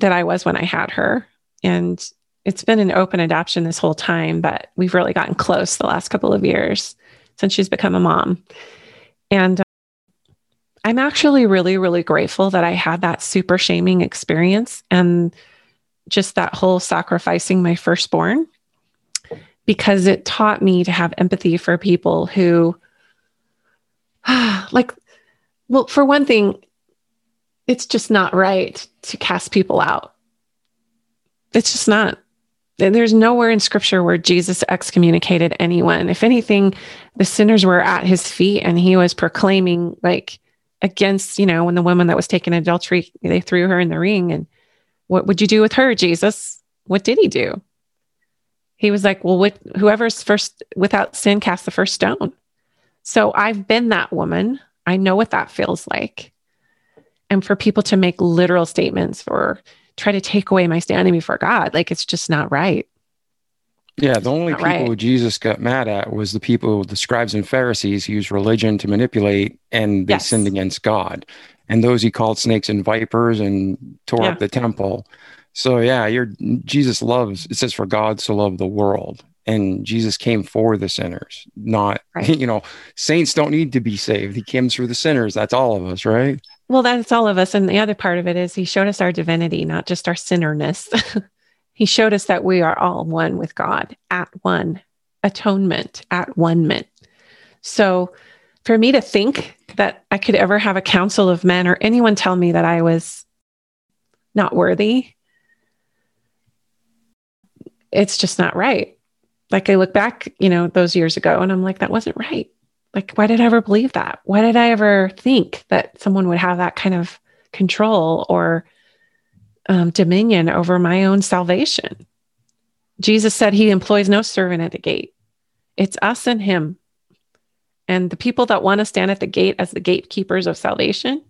That I was when I had her. And it's been an open adoption this whole time, but we've really gotten close the last couple of years since she's become a mom. And uh, I'm actually really, really grateful that I had that super shaming experience and just that whole sacrificing my firstborn because it taught me to have empathy for people who, like, well, for one thing, it's just not right to cast people out. It's just not. There's nowhere in scripture where Jesus excommunicated anyone. If anything, the sinners were at his feet and he was proclaiming, like, against, you know, when the woman that was taken adultery, they threw her in the ring. And what would you do with her, Jesus? What did he do? He was like, well, what, whoever's first without sin cast the first stone. So I've been that woman. I know what that feels like. And for people to make literal statements or try to take away my standing before God. Like it's just not right. Yeah, the only people right. Jesus got mad at was the people, the scribes and Pharisees, who used religion to manipulate and they yes. sinned against God. And those he called snakes and vipers and tore yeah. up the temple. So yeah, you're Jesus loves it says for God so loved the world. And Jesus came for the sinners, not right. you know, saints don't need to be saved. He comes for the sinners. That's all of us, right? Well, that's all of us. And the other part of it is he showed us our divinity, not just our sinnerness. he showed us that we are all one with God, at one, atonement, at one. So for me to think that I could ever have a council of men or anyone tell me that I was not worthy, it's just not right. Like I look back, you know, those years ago and I'm like, that wasn't right. Like, why did I ever believe that? Why did I ever think that someone would have that kind of control or um, dominion over my own salvation? Jesus said he employs no servant at the gate. It's us and him. And the people that want to stand at the gate as the gatekeepers of salvation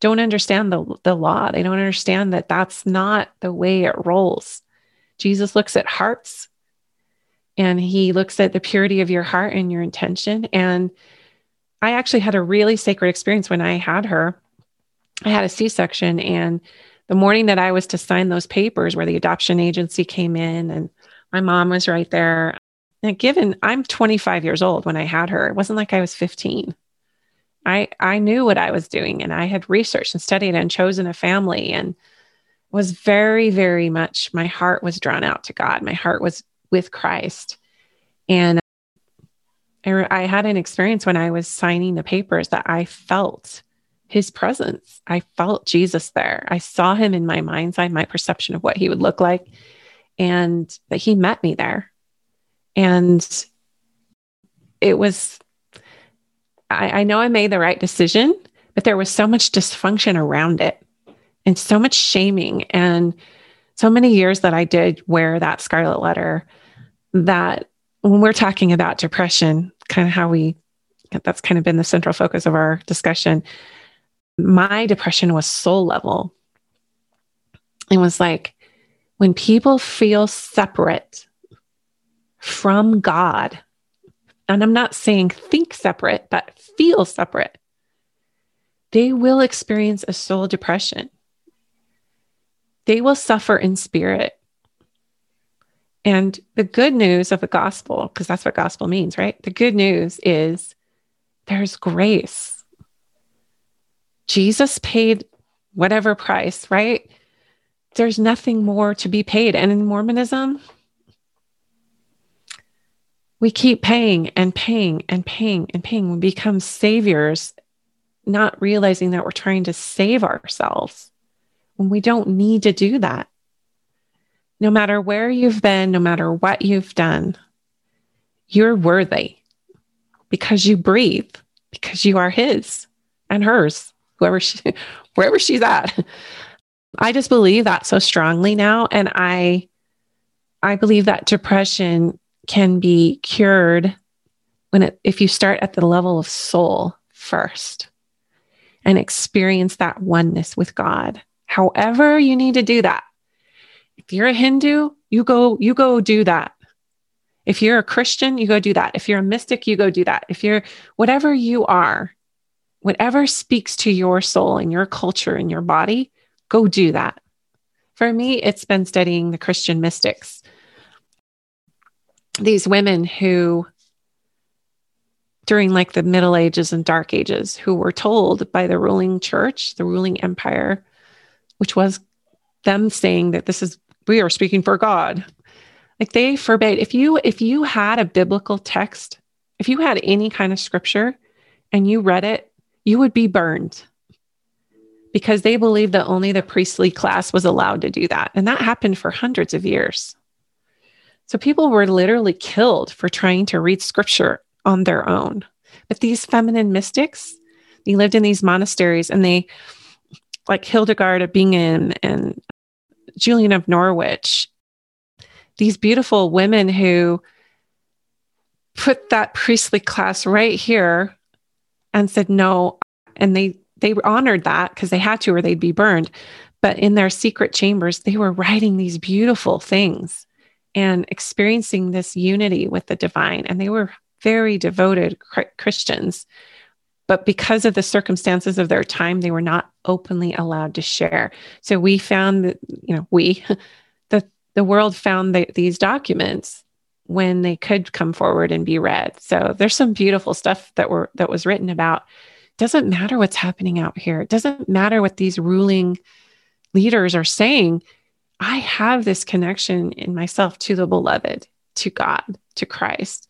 don't understand the, the law. They don't understand that that's not the way it rolls. Jesus looks at hearts and he looks at the purity of your heart and your intention. And I actually had a really sacred experience when I had her. I had a C section, and the morning that I was to sign those papers where the adoption agency came in, and my mom was right there. And given I'm 25 years old when I had her, it wasn't like I was 15. I I knew what I was doing, and I had researched and studied and chosen a family, and was very very much my heart was drawn out to God. My heart was with Christ. And I, I had an experience when I was signing the papers that I felt his presence. I felt Jesus there. I saw him in my mind's eye, my perception of what he would look like, and that he met me there. And it was, I, I know I made the right decision, but there was so much dysfunction around it and so much shaming and so many years that I did wear that scarlet letter that when we're talking about depression, kind of how we, that's kind of been the central focus of our discussion. My depression was soul level. It was like when people feel separate from God, and I'm not saying think separate, but feel separate, they will experience a soul depression they will suffer in spirit. And the good news of the gospel, because that's what gospel means, right? The good news is there's grace. Jesus paid whatever price, right? There's nothing more to be paid. And in Mormonism, we keep paying and paying and paying and paying. We become saviors, not realizing that we're trying to save ourselves we don't need to do that. No matter where you've been, no matter what you've done, you're worthy because you breathe, because you are His and hers, whoever she, wherever she's at. I just believe that so strongly now, and I, I believe that depression can be cured when it, if you start at the level of soul first and experience that oneness with God however you need to do that. If you're a Hindu, you go you go do that. If you're a Christian, you go do that. If you're a mystic, you go do that. If you're whatever you are, whatever speaks to your soul and your culture and your body, go do that. For me, it's been studying the Christian mystics. These women who, during like the Middle Ages and Dark Ages, who were told by the ruling church, the ruling empire, which was them saying that this is, we are speaking for God. Like they forbade, if you, if you had a biblical text, if you had any kind of scripture and you read it, you would be burned because they believed that only the priestly class was allowed to do that. And that happened for hundreds of years. So people were literally killed for trying to read scripture on their own. But these feminine mystics, they lived in these monasteries and they, like Hildegard of Bingen and Julian of Norwich, these beautiful women who put that priestly class right here and said no. And they they honored that because they had to or they'd be burned. But in their secret chambers, they were writing these beautiful things and experiencing this unity with the divine. And they were very devoted Christians. But because of the circumstances of their time, they were not openly allowed to share. So we found that, you know, we, the, the world found the, these documents when they could come forward and be read. So there's some beautiful stuff that were that was written about doesn't matter what's happening out here. It doesn't matter what these ruling leaders are saying. I have this connection in myself to the beloved, to God, to Christ.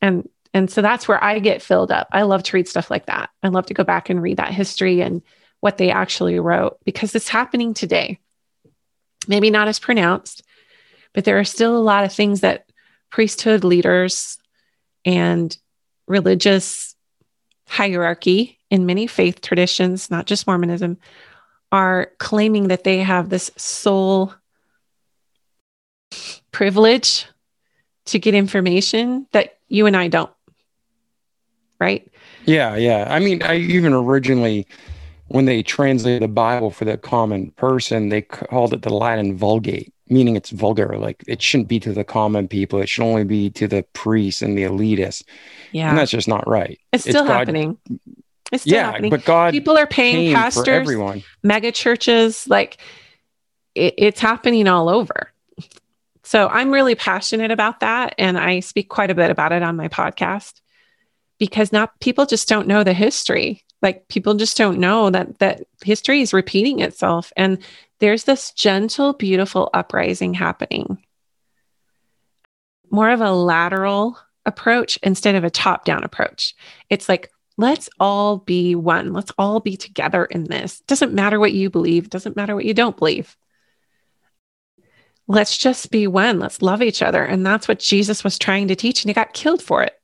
And and so that's where I get filled up. I love to read stuff like that. I love to go back and read that history and what they actually wrote because it's happening today. Maybe not as pronounced, but there are still a lot of things that priesthood leaders and religious hierarchy in many faith traditions, not just Mormonism, are claiming that they have this sole privilege to get information that you and I don't. Right? Yeah, yeah. I mean, I even originally, when they translated the Bible for the common person, they called it the Latin Vulgate, meaning it's vulgar. Like it shouldn't be to the common people. It should only be to the priests and the elitists. Yeah. And that's just not right. It's still it's happening. It's still yeah, happening. but God, people are paying pastors, everyone. mega churches, like it, it's happening all over. So I'm really passionate about that, and I speak quite a bit about it on my podcast because not people just don't know the history. Like people just don't know that that history is repeating itself, and there's this gentle, beautiful uprising happening. More of a lateral approach instead of a top down approach. It's like let's all be one. Let's all be together in this. Doesn't matter what you believe, doesn't matter what you don't believe. Let's just be one. Let's love each other. And that's what Jesus was trying to teach, and he got killed for it.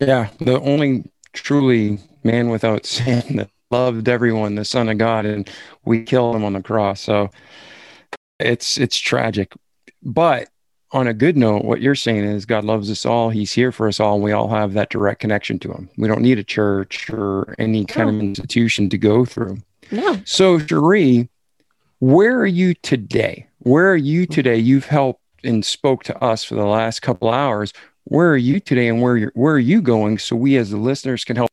Yeah, the only truly man without sin that loved everyone, the Son of God, and we killed him on the cross. So it's it's tragic. But on a good note, what you're saying is God loves us all. He's here for us all, and we all have that direct connection to Him. We don't need a church or any kind no. of institution to go through. No. So, Cherie, where are you today? Where are you mm-hmm. today? You've helped and spoke to us for the last couple hours. Where are you today, and where where are you going? So we, as the listeners, can help.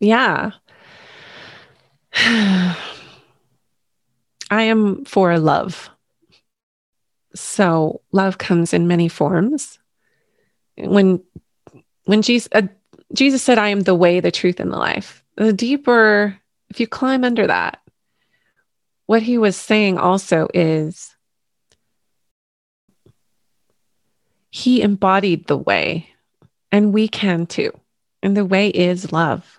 Yeah. I am for love. So love comes in many forms. When when Jesus uh, Jesus said, "I am the way, the truth, and the life." The deeper, if you climb under that, what he was saying also is he embodied the way, and we can too. And the way is love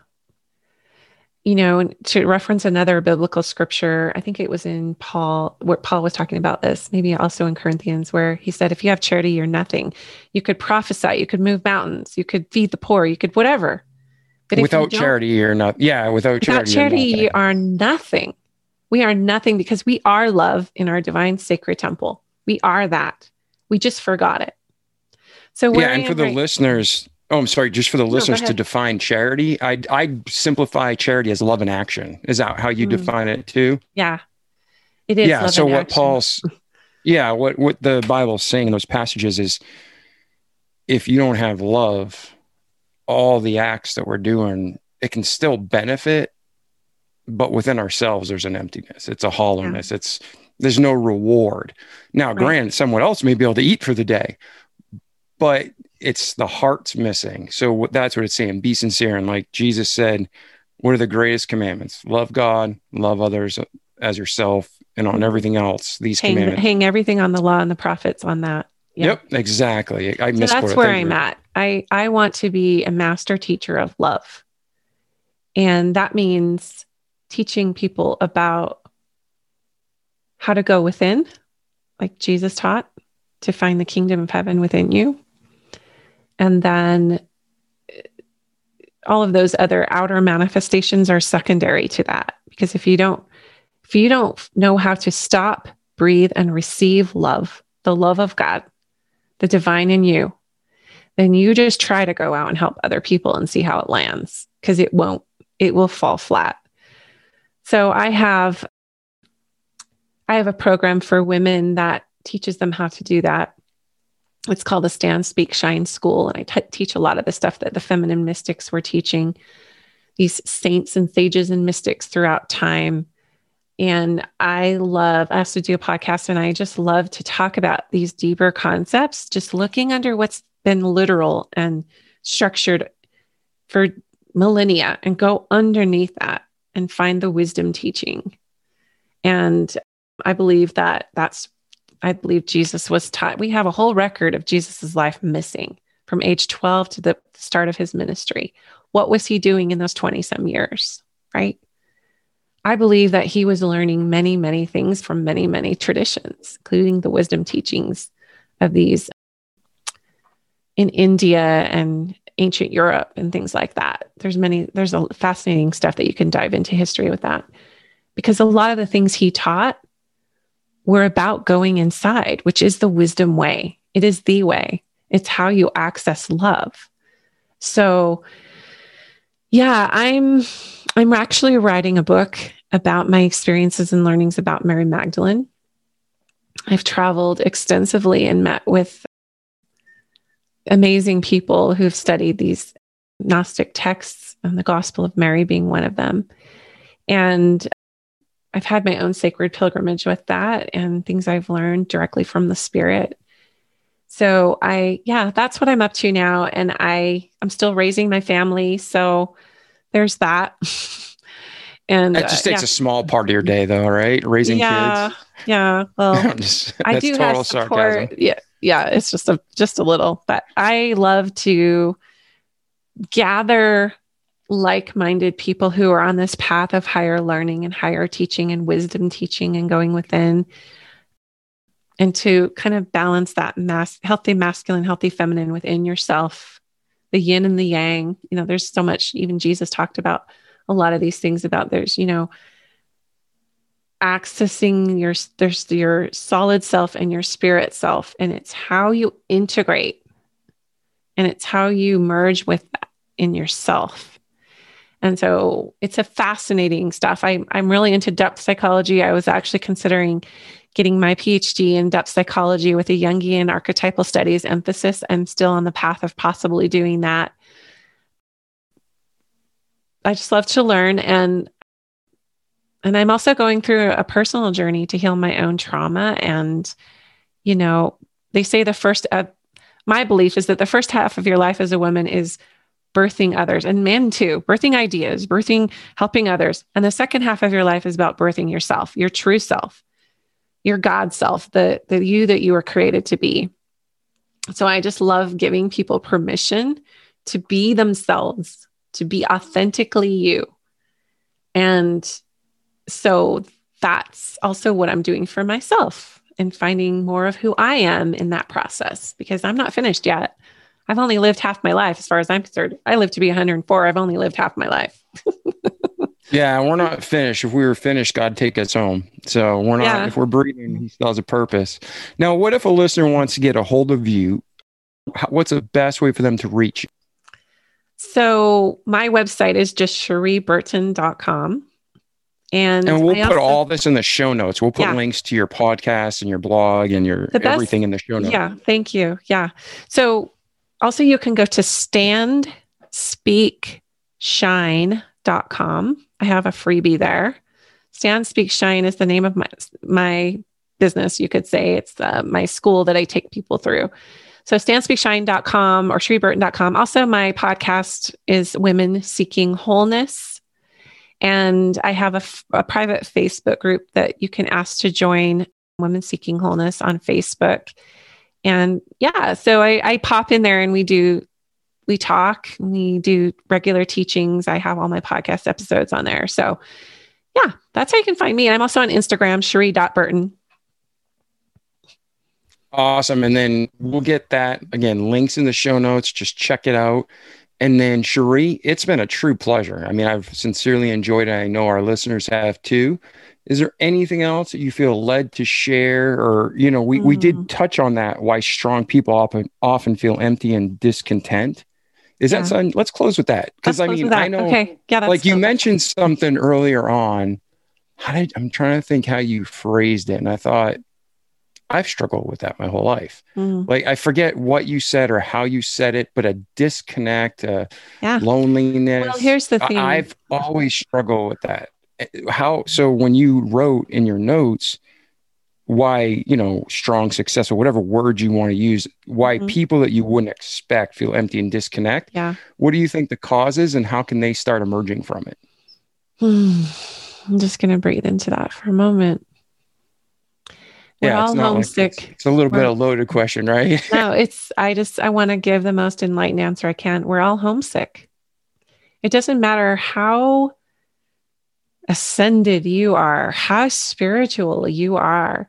you know, to reference another biblical scripture, I think it was in Paul, where Paul was talking about this, maybe also in Corinthians, where he said, if you have charity, you're nothing. You could prophesy, you could move mountains, you could feed the poor, you could whatever. But without charity, you're not, yeah, without, without charity, charity you are nothing. We are nothing because we are love in our divine sacred temple. We are that. We just forgot it. So, yeah, and for the right- listeners, Oh, I'm sorry. Just for the no, listeners to define charity, I I simplify charity as love and action. Is that how you mm. define it too? Yeah, it is. Yeah. so what action. Paul's, yeah, what what the Bible's saying in those passages is, if you don't have love, all the acts that we're doing, it can still benefit, but within ourselves there's an emptiness it's a hollowness yeah. it's there's no reward now right. granted someone else may be able to eat for the day but it's the heart's missing. So that's what it's saying. Be sincere. And like jesus said what are the greatest commandments? Love god love others uh, as yourself and on everything else these hang, commandments. hang everything on the law and the prophets on that. Yep, yep exactly. I so that's where i'm at. I i want to be a master teacher of love. And that means teaching people about how to go within, like Jesus taught, to find the kingdom of heaven within you. And then uh, all of those other outer manifestations are secondary to that. Because if you don't, if you don't know how to stop, breathe, and receive love, the love of God, the divine in you, then you just try to go out and help other people and see how it lands because it won't, it will fall flat. So I have I have a program for women that teaches them how to do that. It's called the Stand Speak Shine School and I t- teach a lot of the stuff that the feminine mystics were teaching these saints and sages and mystics throughout time. And I love, I also do a podcast and I just love to talk about these deeper concepts, just looking under what's been literal and structured for millennia and go underneath that and find the wisdom teaching. And I believe that that's, I believe Jesus was taught. We have a whole record of Jesus's life missing from age 12 to the start of his ministry. What was he doing in those 20 some years? Right. I believe that he was learning many, many things from many, many traditions, including the wisdom teachings of these in India and ancient Europe and things like that. There's many, there's a fascinating stuff that you can dive into history with that. Because a lot of the things he taught were about going inside, which is the wisdom way. It is the way. It's how you access love. So yeah, I'm I'm actually writing a book about my experiences and learnings about Mary Magdalene. I've traveled extensively and met with amazing people who've studied these Gnostic texts and the Gospel of Mary being one of them. And I've had my own sacred pilgrimage with that and things I've learned directly from the spirit. So I yeah, that's what I'm up to now and I I'm still raising my family, so there's that. and that just uh, takes yeah. a small part of your day though, right? Raising yeah, kids. Yeah. Well, just, I do have support. Sarcasm. Yeah yeah, it's just a just a little, but I love to gather like-minded people who are on this path of higher learning and higher teaching and wisdom teaching and going within and to kind of balance that mass healthy masculine healthy feminine within yourself the yin and the yang. You know there's so much even jesus talked about a lot of these things about there's you know accessing your there's your solid self and your spirit self and it's how you integrate and it's how you merge with that in yourself and so it's a fascinating stuff. I, i'm really into depth psychology. I was actually considering getting my phd in depth psychology with a jungian archetypal studies emphasis. I'm still on the path of possibly doing that. I just love to learn and and I'm also going through a personal journey to heal my own trauma. And, you know, they say the first, uh, my belief is that the first half of your life as a woman is birthing others and men too, birthing ideas, birthing, helping others. And the second half of your life is about birthing yourself, your true self, your God self, the, the you that you were created to be. So I just love giving people permission to be themselves, to be authentically you. And so that's also what I'm doing for myself and finding more of who I am in that process because I'm not finished yet. I've only lived half my life as far as I'm concerned. I live to be 104. I've only lived half my life. yeah, we're not finished. If we were finished, God take us home. So we're not, yeah. if we're breathing, He still has a purpose. Now, what if a listener wants to get a hold of you? What's the best way for them to reach you? So my website is just cherieburton.com. And, and we'll put all this in the show notes. We'll put yeah. links to your podcast and your blog and your best, everything in the show notes. Yeah, thank you. Yeah. So also you can go to stand speak shreeburt.com. I have a freebie there. Stand Speak Shine is the name of my my business, you could say. It's uh, my school that I take people through. So standspeakshine.com or cherieburton.com. Also, my podcast is Women Seeking Wholeness. And I have a, f- a private Facebook group that you can ask to join Women Seeking Wholeness on Facebook. And yeah, so I, I pop in there and we do we talk, we do regular teachings. I have all my podcast episodes on there. So yeah, that's how you can find me. I'm also on Instagram, Cherie.Burton. Awesome. And then we'll get that again, links in the show notes. Just check it out. And then Cherie, it's been a true pleasure. I mean, I've sincerely enjoyed it. I know our listeners have too. Is there anything else that you feel led to share? Or, you know, we, mm. we did mm. touch on that, why strong people often often feel empty and discontent. Is yeah. that something? Let's close with that. Because I mean, I know, okay. yeah, like you mentioned something earlier on. How did I'm trying to think how you phrased it, and I thought I've struggled with that my whole life. Mm. Like I forget what you said or how you said it, but a disconnect, a yeah. loneliness. Well, here's the thing. I, I've always struggled with that. How so? When you wrote in your notes, why you know strong success or whatever word you want to use why mm-hmm. people that you wouldn't expect feel empty and disconnect yeah. what do you think the cause is and how can they start emerging from it? I'm just going to breathe into that for a moment. We're yeah, all homesick like it's, it's, a little we're, bit of a loaded question right? No it's i just i want to give the most enlightened answer i can. We're all homesick. It doesn't matter how ascended you are, how spiritual you are,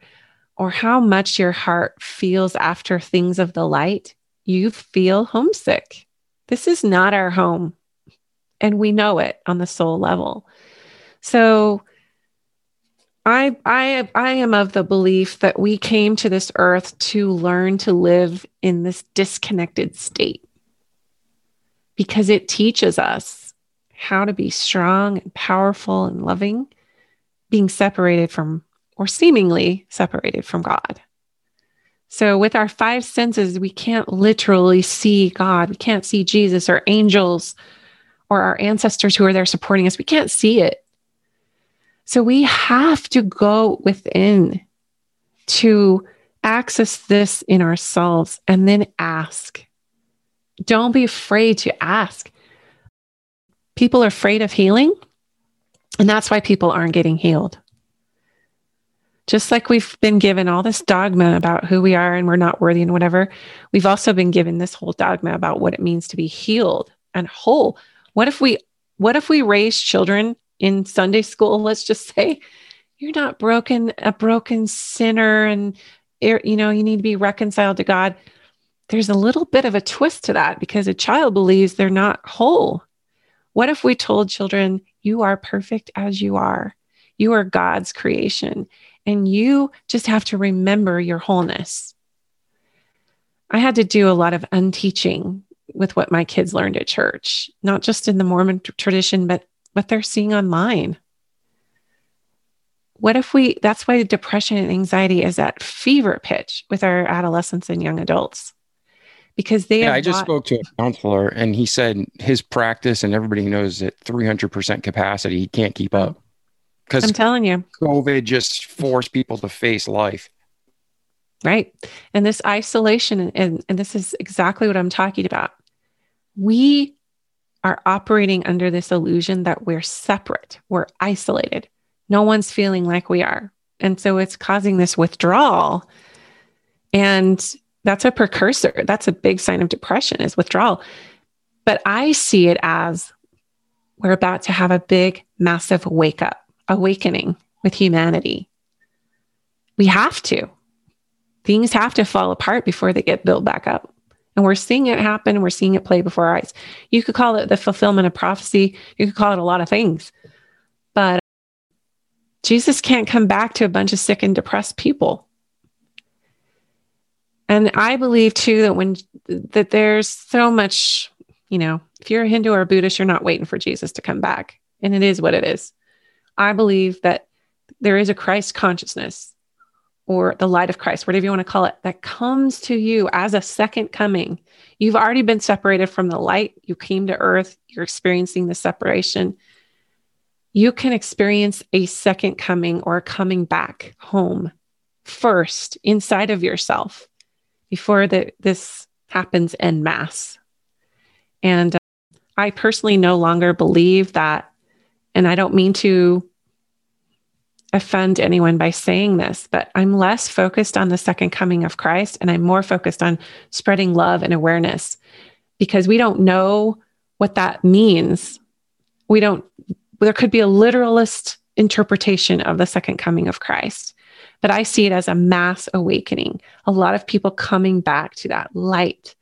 or how much your heart feels after things of the light, you feel homesick. This is not our home. And we know it on the soul level. So I I I am of the belief that we came to this earth to learn to live in this disconnected state because it teaches us how to be strong and powerful and loving, being separated from or seemingly separated from God. So, with our five senses, we can't literally see God. We can't see Jesus or angels or our ancestors who are there supporting us. We can't see it. So, we have to go within to access this in ourselves and then ask. Don't be afraid to ask people are afraid of healing. And that's why people aren't getting healed. Just like we've been given all this dogma about who we are and we're not worthy and whatever, we've also been given this whole dogma about what it means to be healed and whole. What if we what if we raise children in Sunday school, let's just say, you're not broken, a broken sinner and er, you know, you need to be reconciled to God. There's a little bit of a twist to that because a child believes they're not whole. What if we told children, you are perfect as you are? You are God's creation, and you just have to remember your wholeness. I had to do a lot of unteaching with what my kids learned at church, not just in the Mormon tradition, but what they're seeing online. What if we, that's why depression and anxiety is at fever pitch with our adolescents and young adults because they yeah i just spoke to a counselor and he said his practice and everybody knows at 300% capacity he can't keep up. Because i'm telling you. Covid just forced people to face life. Right. And this isolation and, and this is exactly what i'm talking about. We are operating under this illusion that we're separate we're isolated. No one's feeling like we are. And so it's causing this withdrawal. And that's a precursor. That's a big sign of depression is withdrawal. But I see it as we're about to have a big, massive wake up, awakening with humanity. We have to. Things have to fall apart before they get built back up. And we're seeing it happen. We're seeing it play before our eyes. You could call it the fulfillment of prophecy. You could call it a lot of things. But Jesus can't come back to a bunch of sick and depressed people. And I believe too that when that there's so much, you know, if you're a Hindu or a Buddhist, you're not waiting for Jesus to come back. And it is what it is. I believe that there is a Christ consciousness or the light of Christ, whatever you want to call it, that comes to you as a second coming. You've already been separated from the light. You came to earth, you're experiencing the separation. you can experience a second coming or a coming back home first inside of yourself before the, this happens en masse. And uh, I personally no longer believe that, and I don't mean to offend anyone by saying this, but I'm less focused on the second coming of Christ and I'm more focused on spreading love and awareness because we don't know what that means. We don't, there could be a literalist interpretation of the second coming of Christ, but I see it as a mass awakening. A lot of people coming back to that light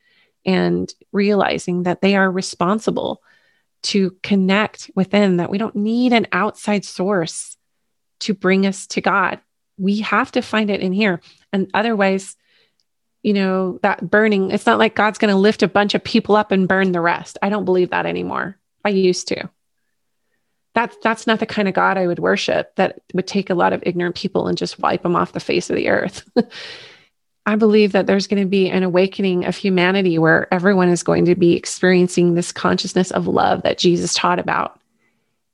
and realizing that they are responsible to connect within, that we don't need an outside source to bring us to God. We have to find it in here. And otherwise, you know, that burning, it's not like God's going to lift a bunch of people up and burn the rest. I don't believe that anymore. I used to. That's that's not the kind of God I would worship that would take a lot of ignorant people and just wipe them off the face of the earth. I believe that there's going to be an awakening of humanity where everyone is going to be experiencing this consciousness of love that Jesus taught about.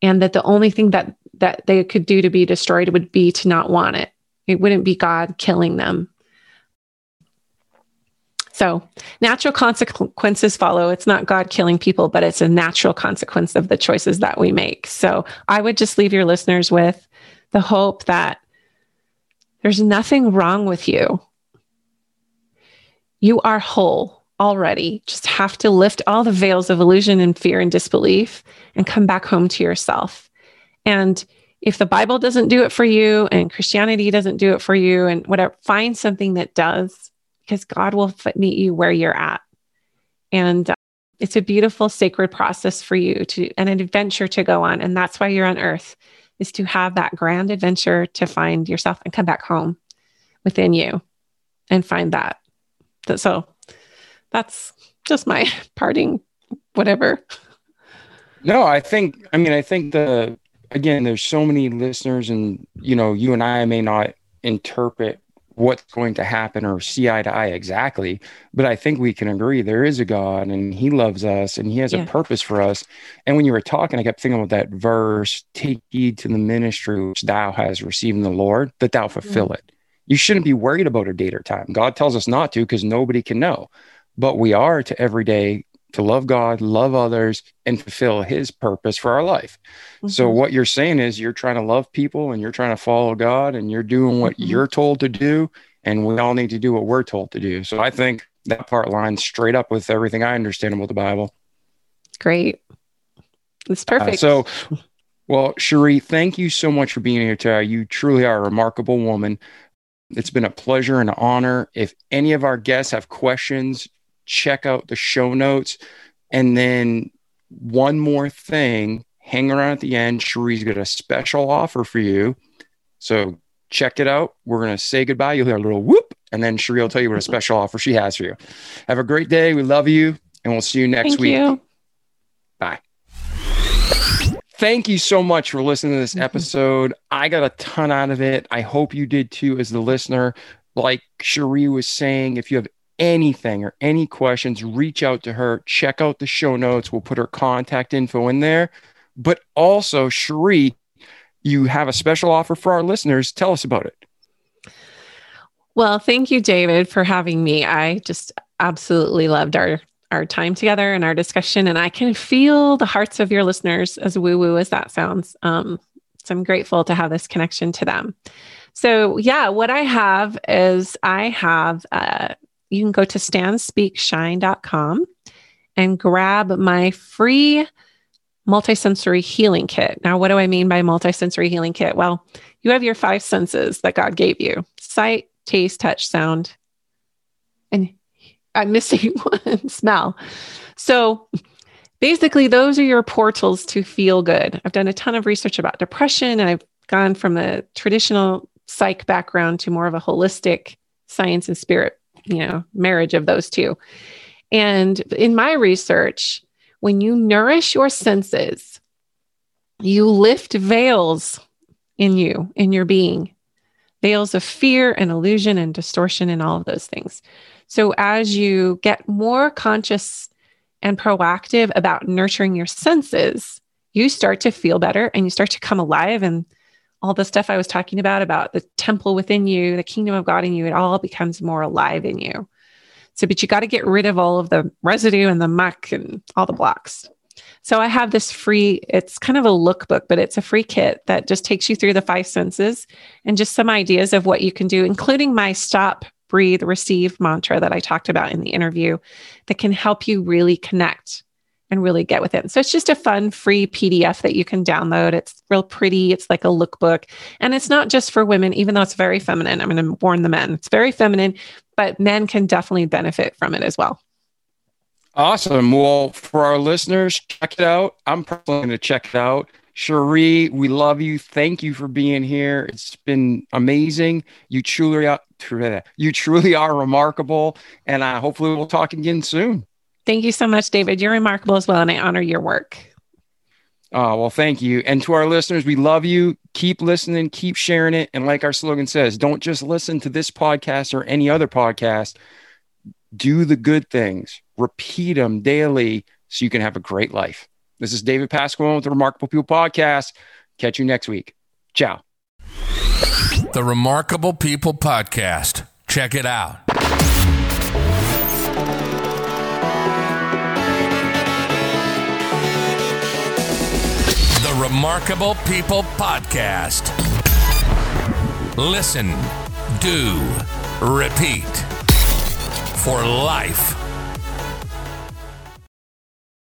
And that the only thing that that they could do to be destroyed would be to not want it. It wouldn't be God killing them. So, natural consequences follow. It's not God killing people, but it's a natural consequence of the choices that we make. So, I would just leave your listeners with the hope that there's nothing wrong with you. You are whole already. Just have to lift all the veils of illusion and fear and disbelief and come back home to yourself. And if the Bible doesn't do it for you and Christianity doesn't do it for you and whatever, find something that does because God will meet you where you're at. And uh, it's a beautiful sacred process for you to and an adventure to go on. And that's why you're on earth is to have that grand adventure to find yourself and come back home within you and find that. So that's just my parting whatever. No i think i mean i think the again there's so many listeners and you know you and i may not interpret what's going to happen or see eye to eye exactly. But I think we can agree there is a God and he loves us and he has yeah. a purpose for us. And when you were talking, I kept thinking about that verse take heed to the ministry which thou has received in the Lord, that thou fulfill mm-hmm. it. You shouldn't be worried about a date or time. God tells us not to because nobody can know. But we are to every day to love God, love others, and fulfill His purpose for our life. Mm-hmm. So, what you're saying is you're trying to love people and you're trying to follow God and you're doing what mm-hmm. you're told to do. And we all need to do what we're told to do. So, I think that part lines straight up with everything I understand about the Bible. Great. It's uh, perfect. Uh, so, well, Cherie, thank you so much for being here today. You truly are a remarkable woman. It's been a pleasure and an honor. If any of our guests have questions, check out the show notes. And then one more thing, hang around at the end. Cherie's got a special offer for you. So check it out. We're going to say goodbye. You'll hear a little whoop, and then Cherie will tell you what a special offer she has for you. Have a great day. We love you, and we'll see you next Thank week. You. Bye. Thank you so much for listening to this mm-hmm. episode. I got a ton out of it. I hope you did too, as the listener. Like Cherie was saying, if you have anything or any questions, reach out to her. Check out the show notes. We'll put her contact info in there. But also, Cherie, you have a special offer for our listeners. Tell us about it. Well, thank you, David, for having me. I just absolutely loved our our time together and our discussion, and I can feel the hearts of your listeners, as woo woo as that sounds. Um, so I'm grateful to have this connection to them. So, yeah, what I have is I have uh, you can go to standspeakshine.com and grab my free multisensory healing kit. Now, what do I mean by multisensory healing kit? Well, you have your five senses that God gave you sight, taste, touch, sound, and I'm missing one smell. So, basically, those are your portals to feel good. I've done a ton of research about depression, and I've gone from the traditional psych background to more of a holistic science and spirit you know, marriage of those two. And in my research, when you nourish your senses, you lift veils in you, in your being, veils of fear and illusion and distortion and all of those things. So as you get more conscious and proactive about nurturing your senses, you start to feel better and you start to come alive and all the stuff I was talking about, about the temple within you, the kingdom of God in you, it all becomes more alive in you. So, but you got to get rid of all of the residue and the muck and all the blocks. So I have this free, it's kind of a lookbook, but it's a free kit that just takes you through the five senses and just some ideas of what you can do, including my stop, breathe, receive mantra that I talked about in the interview that can help you really connect and really get with it. So it's just a fun free PDF that you can download. It's real pretty. It's like a lookbook. And it's not just for women, even though it's very feminine. I'm going to warn the men. It's very feminine, but men can definitely benefit from it as well. Awesome. Well, for our listeners, check it out. I'm personally going to check it out. Cherie, we love you. Thank you for being here. It's been amazing. You truly are, you truly are remarkable, and uh, hopefully we'll talk again soon. Thank you so much, David. You're remarkable as well, and I honor your work. Oh, well, thank you. And to our listeners, we love you. Keep listening, keep sharing it. And like our slogan says, don't just listen to this podcast or any other podcast. Do the good things, repeat them daily so you can have a great life. This is David Pasquale with the Remarkable People Podcast. Catch you next week. Ciao. The Remarkable People Podcast. Check it out. Remarkable People Podcast. Listen, do, repeat for life.